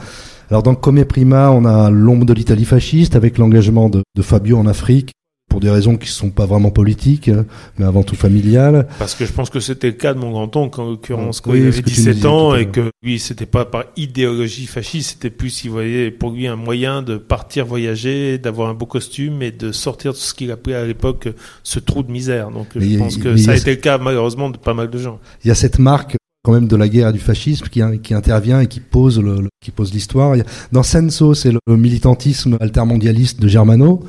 Alors dans Come Prima, on a l'ombre de l'Italie fasciste avec l'engagement de, Fabio en Afrique, pour des raisons qui ne sont pas vraiment politiques, hein, mais avant tout familiales. Parce que je pense que c'était le cas de mon grand-oncle, en l'occurrence, quand il avait 17 ans, et que lui, c'était pas par idéologie fasciste, c'était plus, il voyait pour lui un moyen de partir voyager, d'avoir un beau costume et de sortir de ce qu'il appelait à l'époque ce trou de misère. Donc je pense que ça a, été le cas, malheureusement, de pas mal de gens. Il y a cette marque quand même de la guerre et du fascisme qui, qui intervient et qui pose le, qui pose l'histoire. Dans Senso, c'est le militantisme altermondialiste de Germano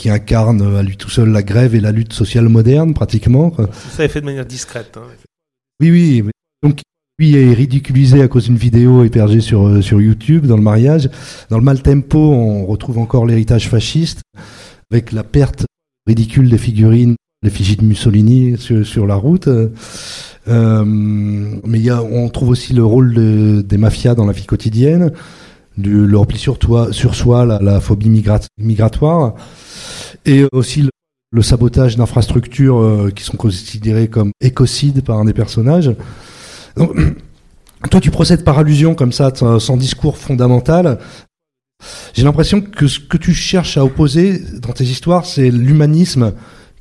qui incarne à lui tout seul la grève et la lutte sociale moderne, pratiquement. Ça est fait de manière discrète. Hein. Oui, oui. Donc, lui est ridiculisé à cause d'une vidéo hébergée sur, euh, sur YouTube dans le mariage. Dans le mal tempo, on retrouve encore l'héritage fasciste, avec la perte ridicule des figurines, l'effigie de Mussolini sur, sur la route. Euh, mais y a, on trouve aussi le rôle de, des mafias dans la vie quotidienne, du, le repli sur, toi, sur soi, la, la phobie migratoire et aussi le, sabotage d'infrastructures euh, qui sont considérées comme écocides par un des personnages. Donc, toi, tu procèdes par allusion comme ça, sans discours fondamental. J'ai l'impression que ce que tu cherches à opposer dans tes histoires, c'est l'humanisme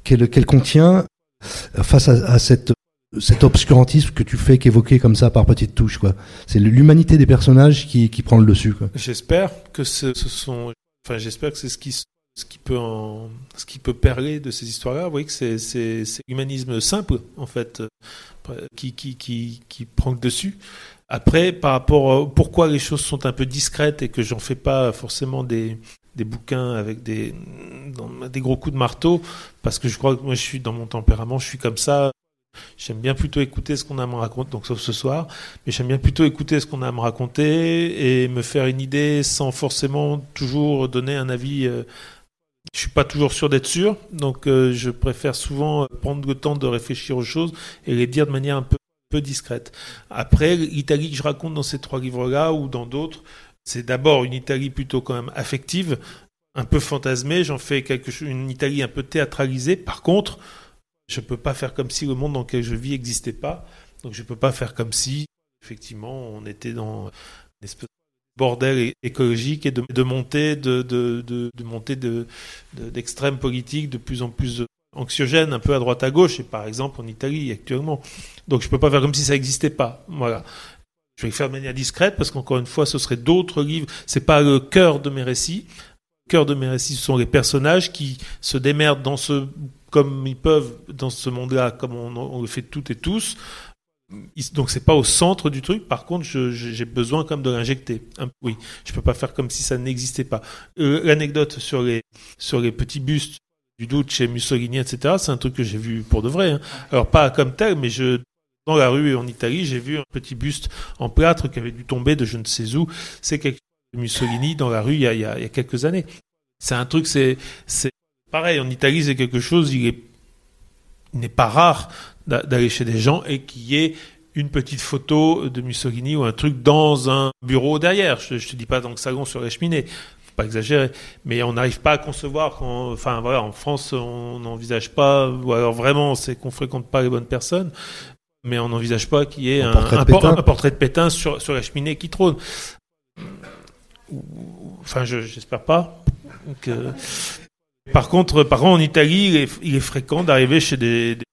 qu'elle contient face à, cette cet obscurantisme que tu fais qu'évoquer comme ça par petites touches. C'est l'humanité des personnages qui, qui prend le dessus J'espère que ce, ce sont enfin j'espère que c'est ce qui ce qui peut ce qui peut perler de ces histoires-là, vous voyez que c'est, c'est, l'humanisme simple en fait euh, qui, qui, qui, qui prend le dessus. Après, par rapport à pourquoi les choses sont un peu discrètes et que j'en fais pas forcément des, des bouquins avec des, des gros coups de marteau, parce que je crois que moi je suis dans mon tempérament, je suis comme ça. J'aime bien plutôt écouter ce qu'on a à me raconter, donc sauf ce soir, mais j'aime bien plutôt écouter ce qu'on a à me raconter et me faire une idée sans forcément toujours donner un avis euh, je suis pas toujours sûr d'être sûr, donc euh, je préfère souvent prendre le temps de réfléchir aux choses et les dire de manière un peu, discrète. Après, l'Italie que je raconte dans ces trois livres-là ou dans d'autres, c'est d'abord une Italie plutôt quand même affective, un peu fantasmée. J'en fais quelque chose, une Italie un peu théâtralisée. Par contre, je peux pas faire comme si le monde dans lequel je vis n'existait pas. Donc je peux pas faire comme si effectivement on était dans une espèce bordel écologique et de, de montée de, de, de, de de, d'extrêmes politiques de plus en plus anxiogènes, un peu à droite à gauche, et par exemple en Italie actuellement. Donc je peux pas faire comme si ça n'existait pas. Voilà. Je vais le faire de manière discrète parce qu'encore une fois, ce serait d'autres livres. C'est pas le cœur de mes récits. Le cœur de mes récits, ce sont les personnages qui se démerdent dans ce, comme ils peuvent dans ce monde-là, comme on, on le fait toutes et tous donc c'est pas au centre du truc. Par contre, j'ai besoin comme de l'injecter. Oui, je peux pas faire comme si ça n'existait pas. Euh, l'anecdote sur les sur les petits bustes du doute chez Mussolini, etc. C'est un truc que j'ai vu pour de vrai. Hein. Alors pas comme tel, mais je dans la rue en Italie, j'ai vu un petit buste en plâtre qui avait dû tomber de je ne sais où. C'est quelque chose de Mussolini dans la rue il y a, quelques années. C'est un truc, c'est c'est pareil. En Italie, c'est quelque chose. Il n'est pas rare d'aller chez des gens et qu'il y ait une petite photo de Mussolini ou un truc dans un bureau derrière. Je, ne te dis pas dans le salon sur les cheminées, faut pas exagérer, mais on n'arrive pas à concevoir. Quand, enfin voilà, en France, on n'envisage pas, ou alors vraiment, c'est qu'on fréquente pas les bonnes personnes, mais on n'envisage pas qu'il y ait un, portrait, de Pétain sur, sur la cheminée qui trône. Enfin, j'espère pas. Par contre, par contre, en Italie, il est, fréquent d'arriver chez des, des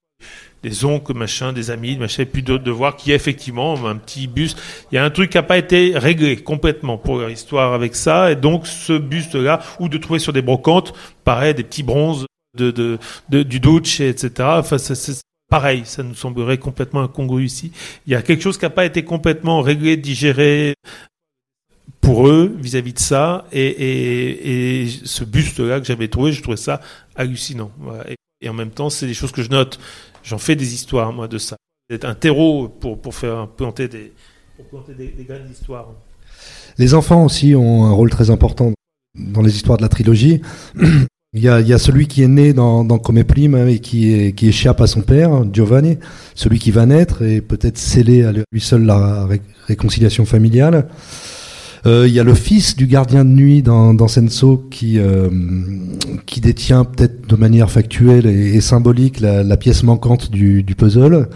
oncles, machin, des amis, machin, et puis de, de voir qu'il y a effectivement un petit buste. Il y a un truc qui n'a pas été réglé complètement pour l'histoire avec ça, et donc ce buste-là, ou de trouver sur des brocantes, pareil, des petits bronzes de, de, du Duce, etc. Enfin, c'est pareil, ça nous semblerait complètement incongru ici. Il y a quelque chose qui n'a pas été complètement réglé, digéré pour eux vis-à-vis de ça, et, et, ce buste-là que j'avais trouvé, je trouvais ça hallucinant. Et en même temps, c'est des choses que je note J'en fais des histoires, moi, de ça. C'est un terreau pour, pour faire planter des, pour planter des, graines d'histoire. Les enfants aussi ont un rôle très important dans les histoires de la trilogie. Il y, a, il y a, celui qui est né dans, dans Come Prime hein, et qui, est, qui échappe à son père, Giovanni, celui qui va naître et peut-être sceller à lui seul la réconciliation familiale. Euh, il y a le fils du gardien de nuit dans, dans Senso qui, euh, qui détient peut-être de manière factuelle et, symbolique la, pièce manquante du, puzzle.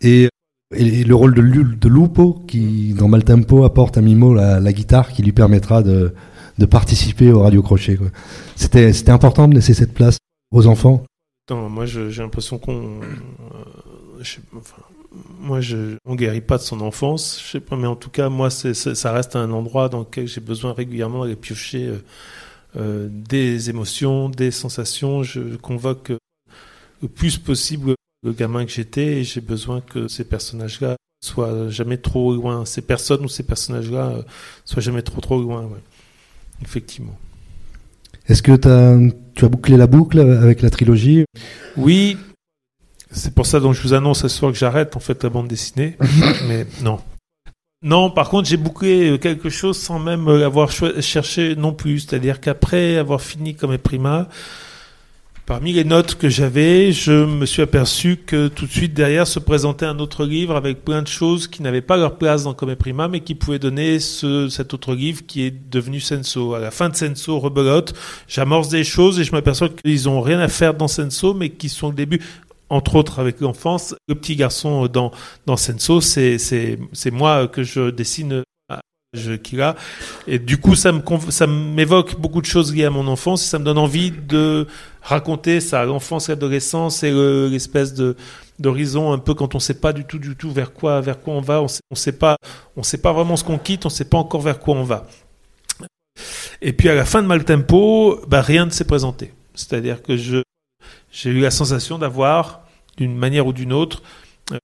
Et, et, le rôle de, Lupo qui, dans Maltempo, apporte à Mimo la, guitare qui lui permettra de, de participer au Radio Crochet. C'était, c'était important de laisser cette place aux enfants. moi, j'ai l'impression qu'on, euh, moi, je, on guérit pas de son enfance, je sais pas, mais en tout cas, moi, ça reste un endroit dans lequel j'ai besoin régulièrement d'aller piocher euh, euh, des émotions, des sensations. Je convoque le plus possible le gamin que j'étais et j'ai besoin que ces personnages-là soient jamais trop loin, ces personnes ou ces personnages-là euh, soient jamais trop trop loin. Effectivement. Est-ce que as, tu as bouclé la boucle avec la trilogie? Oui, c'est pour ça donc je vous annonce ce soir que j'arrête en fait la bande dessinée. mais non. Non, par contre, j'ai bouclé quelque chose sans même avoir cherché non plus. C'est-à-dire qu'après avoir fini comme Prima, Parmi les notes que j'avais, je me suis aperçu que tout de suite derrière se présentait un autre livre avec plein de choses qui n'avaient pas leur place dans Comme Prima, mais qui pouvaient donner ce, cet autre livre qui est devenu Senso. À la fin de Senso, rebelote, j'amorce des choses et je m'aperçois qu'ils ont rien à faire dans Senso, mais qui sont le début entre autres avec l'enfance. Le petit garçon dans, dans Senso, c'est, c'est, c'est moi que je dessine je, Kira. Et du coup, ça me ça m'évoque beaucoup de choses liées à mon enfance et ça me donne envie de raconter ça, l'enfance, l'adolescence et l'espèce de d'horizon un peu quand on sait pas du tout du tout vers quoi vers quoi on va, on sait, sait pas on sait pas vraiment ce qu'on quitte, on sait pas encore vers quoi on va. Et puis à la fin de Maltempo, bah, rien ne s'est présenté. C'est-à-dire que je j'ai eu la sensation d'avoir d'une manière ou d'une autre euh,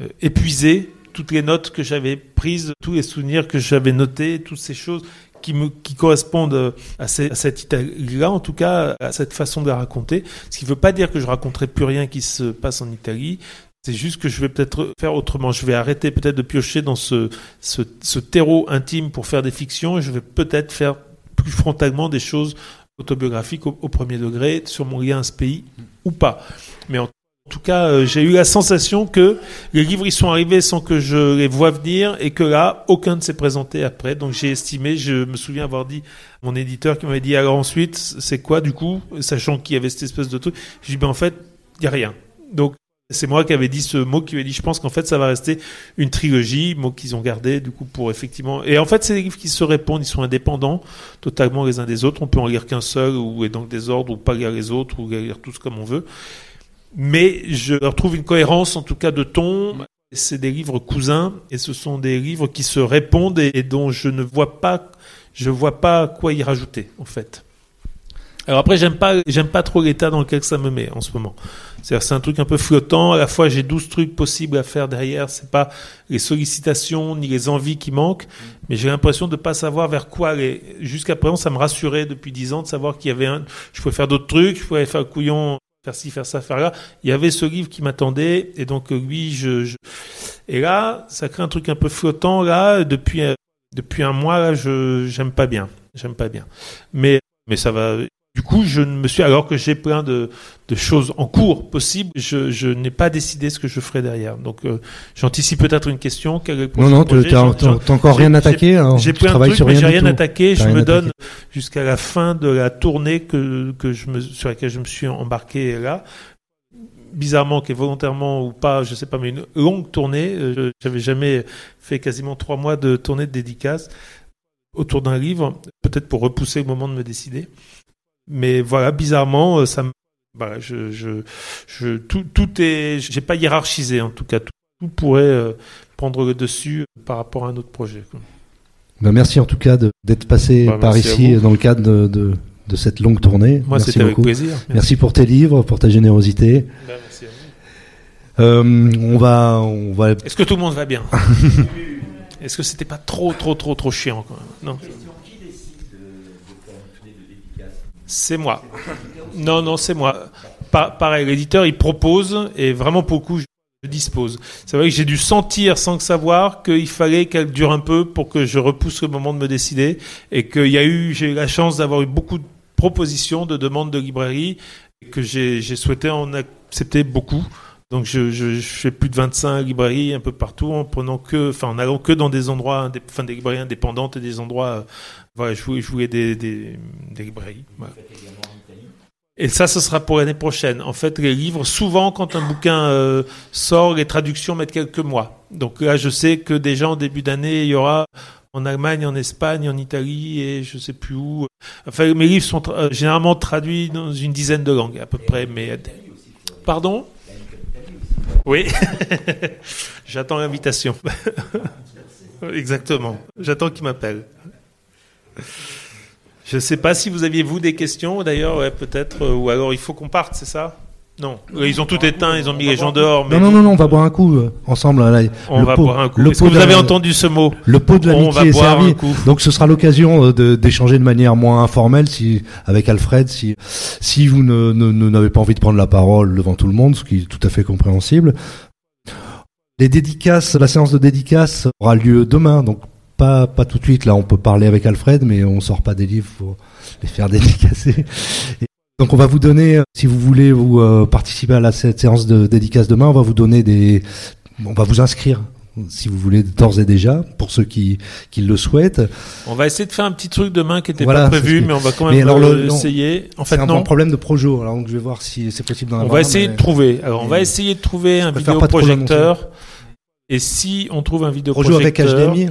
euh, épuisé toutes les notes que j'avais prises, tous les souvenirs que j'avais notés, toutes ces choses qui, me, qui correspondent à, cette Italie-là, en tout cas, à cette façon de la raconter. Ce qui ne veut pas dire que je raconterai plus rien qui se passe en Italie. C'est juste que je vais peut-être faire autrement. Je vais arrêter peut-être de piocher dans ce, ce, terreau intime pour faire des fictions je vais peut-être faire plus frontalement des choses autobiographiques au, premier degré sur mon lien à ce pays ou pas. Mais en en tout cas, euh, j'ai eu la sensation que les livres ils sont arrivés sans que je les vois venir et que là, aucun ne s'est présenté après. Donc j'ai estimé, je me souviens avoir dit à mon éditeur qui m'avait dit alors ensuite, c'est quoi du coup, sachant qu'il y avait cette espèce de truc? J'ai dit ben en fait, il y a rien. Donc c'est moi qui avais dit ce mot, qui avait dit, je pense qu'en fait, ça va rester une trilogie, mot qu'ils ont gardé, du coup, pour effectivement. Et en fait, c'est des livres qui se répondent, ils sont indépendants, totalement les uns des autres. On peut en lire qu'un seul, ou est dans des ordres, ou pas lire les autres, ou lire tous comme on veut mais je retrouve une cohérence en tout cas de ton. C'est des livres cousins et ce sont des livres qui se répondent et, dont je ne vois pas, je vois pas quoi y rajouter en fait. Alors après, j'aime pas, j'aime pas trop l'état dans lequel ça me met en ce moment. C'est-à-dire, c'est un truc un peu flottant. À la fois, j'ai 12 trucs possibles à faire derrière. C'est pas les sollicitations ni les envies qui manquent, mais j'ai l'impression de pas savoir vers quoi aller. Jusqu'à présent, ça me rassurait depuis 10 ans de savoir qu'il y avait un, je pouvais faire d'autres trucs, je pouvais faire le couillon faire ci, faire ça, faire là. Il y avait ce livre qui m'attendait, et donc euh, oui, je, et là, ça crée un truc un peu flottant. Là, depuis euh, depuis un mois, là, je j'aime pas bien, j'aime pas bien. Mais mais ça va. Du coup, je me suis, alors que j'ai plein de, de, choses en cours possibles, je, je n'ai pas décidé ce que je ferai derrière. Donc, euh, j'anticipe peut-être une question. Non, non, tu n'as encore rien attaqué. J'ai plein de trucs, mais j'ai rien attaqué. Je me donne jusqu'à la fin de la tournée que, que je me, sur laquelle je me suis embarqué là bizarrement, qui est volontairement ou pas, je sais pas, mais une longue tournée. Euh, j'avais jamais fait quasiment trois mois de tournée de dédicace autour d'un livre, peut-être pour repousser le moment de me décider. Mais voilà, bizarrement, euh, ça. Voilà, je, je, je, tout, tout est. J'ai pas hiérarchisé, en tout cas. Tout, pourrait euh, prendre le dessus par rapport à un autre projet. Ben merci en tout cas d'être passé bah, par ici dans le cadre de, de, de, cette longue tournée. Moi, c'était avec plaisir. Merci. pour tes livres, pour ta générosité. Ben, merci à vous. Euh, on va, on va. Est-ce que tout le monde va bien? Est-ce que c'était pas trop, trop, trop, trop chiant quand même? Non? C'est moi. Non, non, c'est moi. pareil, l'éditeur, il propose et vraiment beaucoup, je dispose. C'est vrai que j'ai dû sentir sans savoir qu'il fallait qu'elle dure un peu pour que je repousse le moment de me décider et qu'il y a eu, j'ai eu la chance d'avoir eu beaucoup de propositions, de demandes de librairie et que j'ai souhaité en accepter beaucoup. Donc je, je, fais plus de 25 librairies un peu partout en prenant que, enfin en allant que dans des endroits, enfin des librairies indépendantes et des endroits voilà, je voulais, des, des, des librairies. Et ça, ce sera pour l'année prochaine. En fait, les livres, souvent, quand un bouquin euh, sort, les traductions mettent quelques mois. Donc là, je sais que déjà en début d'année, il y aura en Allemagne, en Espagne, en Italie et je sais plus où. Enfin, mes livres sont euh, généralement traduits dans une dizaine de langues à peu près. Mais pardon? Oui. J'attends l'invitation. Exactement. J'attends qu'il m'appelle. Je ne sais pas si vous aviez vous des questions d'ailleurs, peut-être, euh, ou alors il faut qu'on parte, c'est ça? Non, ils ont tout éteint, ils ont mis les gens dehors. Mais non, non, non, on va boire un coup euh, ensemble. Là. On va boire un coup. Est-ce que vous avez entendu ce mot Le pot de l'amitié est servi. Donc ce sera l'occasion euh, d'échanger de, manière moins informelle si, avec Alfred, si, si vous n'avez ne, ne, pas envie de prendre la parole devant tout le monde, ce qui est tout à fait compréhensible. Les dédicaces, la séance de dédicaces aura lieu demain, donc pas, pas tout de suite. Là, on peut parler avec Alfred, mais on sort pas des livres, faut les faire dédicacer. Donc on va vous donner, si vous voulez vous euh, participer à la cette séance de dédicace demain, on va vous donner des, on va vous inscrire si vous voulez d'ores et déjà pour ceux qui, qui le souhaitent. On va essayer de faire un petit truc demain qui n'était pas prévu, mais on va quand même alors, essayer. En fait, non. un problème de projo, alors donc je vais voir si c'est possible d'en avoir. On va essayer de trouver. Alors on va essayer de trouver un vidéoprojecteur. Et si on trouve un vidéoprojecteur. Projo avec HDMI.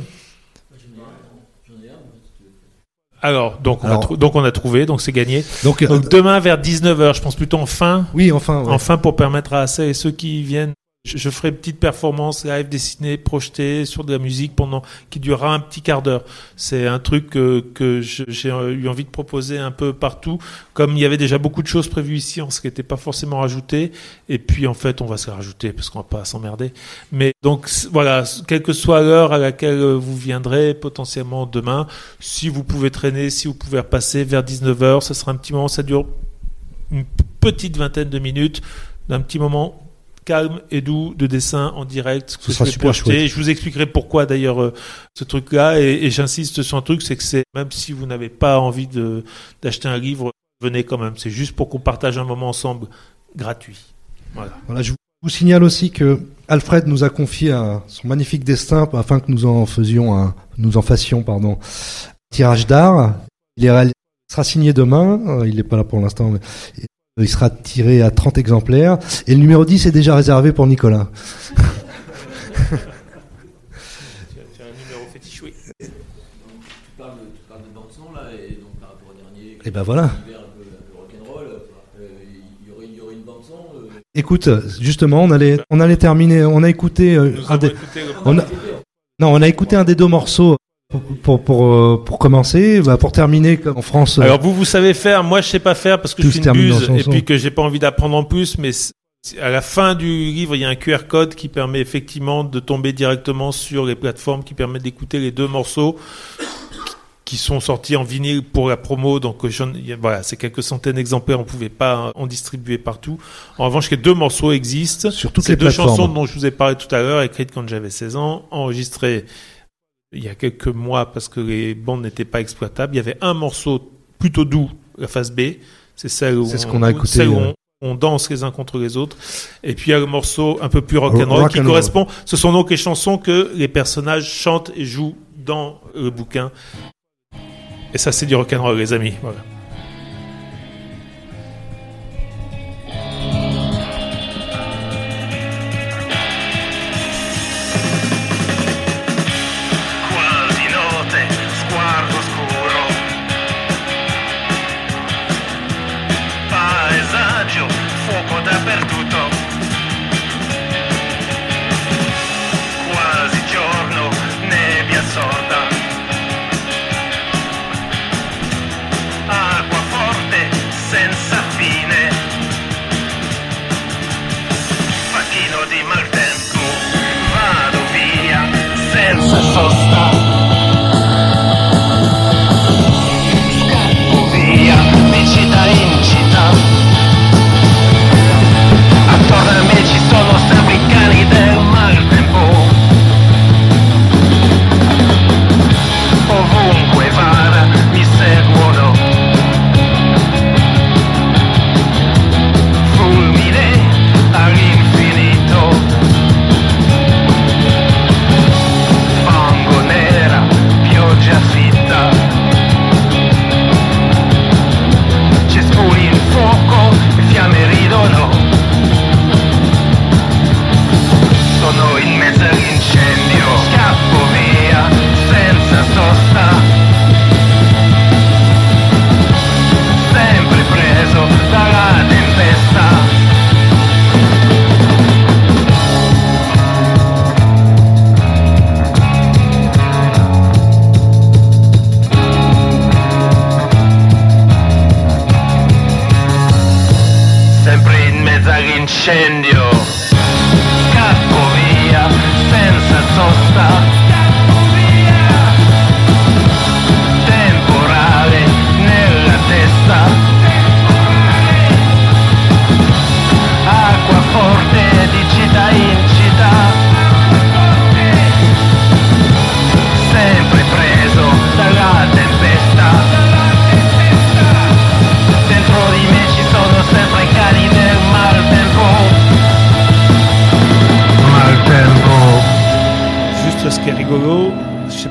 Alors, donc on, a donc on a trouvé, donc c'est gagné. Donc, euh, demain vers 19h, je pense plutôt en fin. Oui, enfin. Enfin pour permettre à ceux et ceux qui viennent je, ferai une petite performance live dessinée, projetée sur de la musique pendant qui durera un petit quart d'heure. C'est un truc que, que j'ai eu envie de proposer un peu partout. Comme il y avait déjà beaucoup de choses prévues ici, on ce n'était pas forcément rajouté. Et puis en fait, on va se rajouter parce qu'on va pas s'emmerder. Mais donc voilà, quelle que soit l'heure à laquelle vous viendrez potentiellement demain, si vous pouvez traîner, si vous pouvez repasser vers 19h, ce sera un petit moment, ça dure une petite vingtaine de minutes, d'un petit moment calme et doux de dessin en direct. Ce sera super chouette. Je vous expliquerai pourquoi d'ailleurs euh, ce truc-là et, j'insiste sur un truc, c'est que c'est même si vous n'avez pas envie de d'acheter un livre, venez quand même. C'est juste pour qu'on partage un moment ensemble gratuit. Voilà. voilà je vous signale aussi que Alfred nous a confié un, son magnifique destin afin que nous en faisions un, nous en fassions pardon, tirage d'art. Il sera signé demain. Euh, il n'est pas là pour l'instant. Mais il sera tiré à 30 exemplaires. Et le numéro 10 est déjà réservé pour Nicolas. tu as un numéro fétiche, oui. Tu parles de, tu parles de son là, et donc par rapport au dernier. Et ben voilà. Écoute, justement, on allait, on allait terminer, on a écouté, euh, un des, on a, non, on a écouté un des deux morceaux pour, pour, euh, pour, commencer, bah pour terminer en France. Alors vous, vous savez faire, moi je sais pas faire parce que je suis une buse et puis que j'ai pas envie d'apprendre en plus, mais à la fin du livre, il y a un QR code qui permet effectivement de tomber directement sur les plateformes qui permettent d'écouter les deux morceaux qui sont sortis en vinyle pour la promo. Donc voilà, c'est quelques centaines d'exemplaires, on pouvait pas en distribuer partout. En revanche, les deux morceaux existent. Sur toutes les deux chansons dont je vous ai parlé tout à l'heure, écrites quand j'avais 16 ans, enregistrées il y a quelques mois parce que les bandes n'étaient pas exploitables. Il y avait un morceau plutôt doux, la phase B. C'est celle où, ce qu'on a écouté, on, danse les uns contre les autres. Et puis il y a le morceau un peu plus rock'n'roll qui correspond. Ce sont donc les chansons que les personnages chantent et jouent dans le bouquin. Et ça, c'est du rock'n'roll, les amis. Voilà.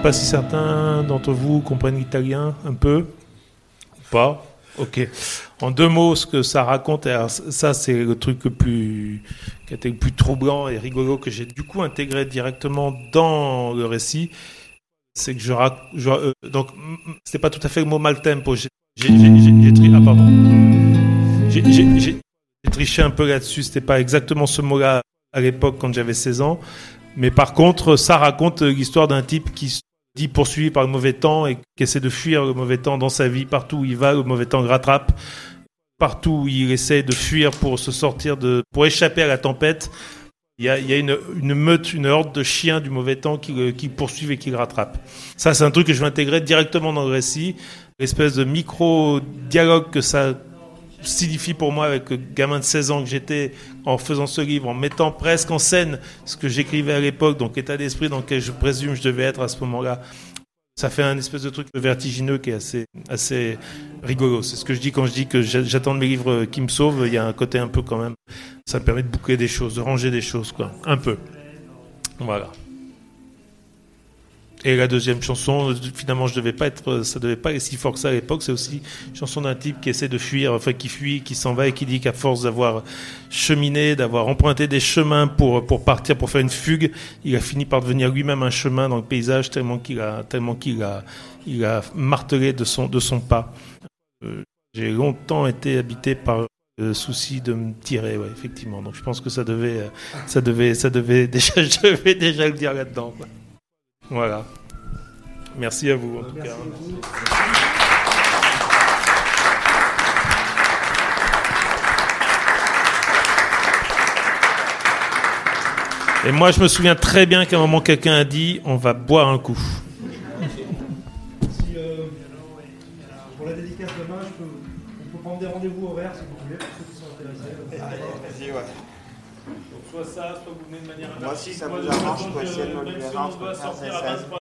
Pas si certains d'entre vous comprennent l'italien un peu pas. Ok. En deux mots, ce que ça raconte, alors ça c'est le truc le plus qui a été le plus troublant et rigolo que j'ai du coup intégré directement dans le récit, c'est que je, rac- euh, donc c'était pas tout à fait le mot maltempo. J'ai j'ai- triché un peu là-dessus. C'était pas exactement ce mot-là à l'époque quand j'avais 16 ans. Mais par contre, ça raconte l'histoire d'un type qui dit poursuivi par le mauvais temps et qui essaie de fuir le mauvais temps dans sa vie. Partout où il va, le mauvais temps le rattrape. Partout où il essaie de fuir pour se sortir de, pour échapper à la tempête, il y a, il y a une, une meute, une horde de chiens du mauvais temps qui, le- qui poursuivent et qui le rattrapent. Ça, c'est un truc que je vais intégrer directement dans le récit. L'espèce de micro-dialogue que ça signifie pour moi avec le gamin de 16 ans que j'étais en faisant ce livre, en mettant presque en scène ce que j'écrivais à l'époque, donc état d'esprit dans lequel je présume je devais être à ce moment-là. Ça fait un espèce de truc vertigineux qui est assez, assez rigolo. C'est ce que je dis quand je dis que j'a- j'attends mes livres qui me sauvent. Il y a un côté un peu quand même. Ça me permet de boucler des choses, de ranger des choses, quoi. Un peu. Voilà. Et la deuxième chanson, finalement, je devais pas être, ça devait pas être si fort que ça à l'époque. C'est aussi une chanson d'un type qui essaie de fuir, enfin qui fuit, qui s'en va et qui dit qu'à force d'avoir cheminé, d'avoir emprunté des chemins pour pour partir, pour faire une fugue, il a fini par devenir lui-même un chemin dans le paysage tellement qu'il a, tellement qu'il a, il a martelé de son de son pas. Euh, J'ai longtemps été habité par le souci de me tirer, effectivement. Donc je pense que ça devait, ça devait, ça devait déjà, je devais déjà le dire là-dedans. Voilà. Merci à vous en tout cas. Et moi, je me souviens très bien qu'à un moment, quelqu'un a dit on va boire un coup. Si, euh, pour la dédicace demain, je peux, on peut prendre des rendez-vous horaires si vous voulez, pour ceux qui sont intéressés. Vas-y, ouais. Soit ça, soit vous venez de manière Moi, si ça vous arrange, je peux essayer de me libérer entre 15 et 16.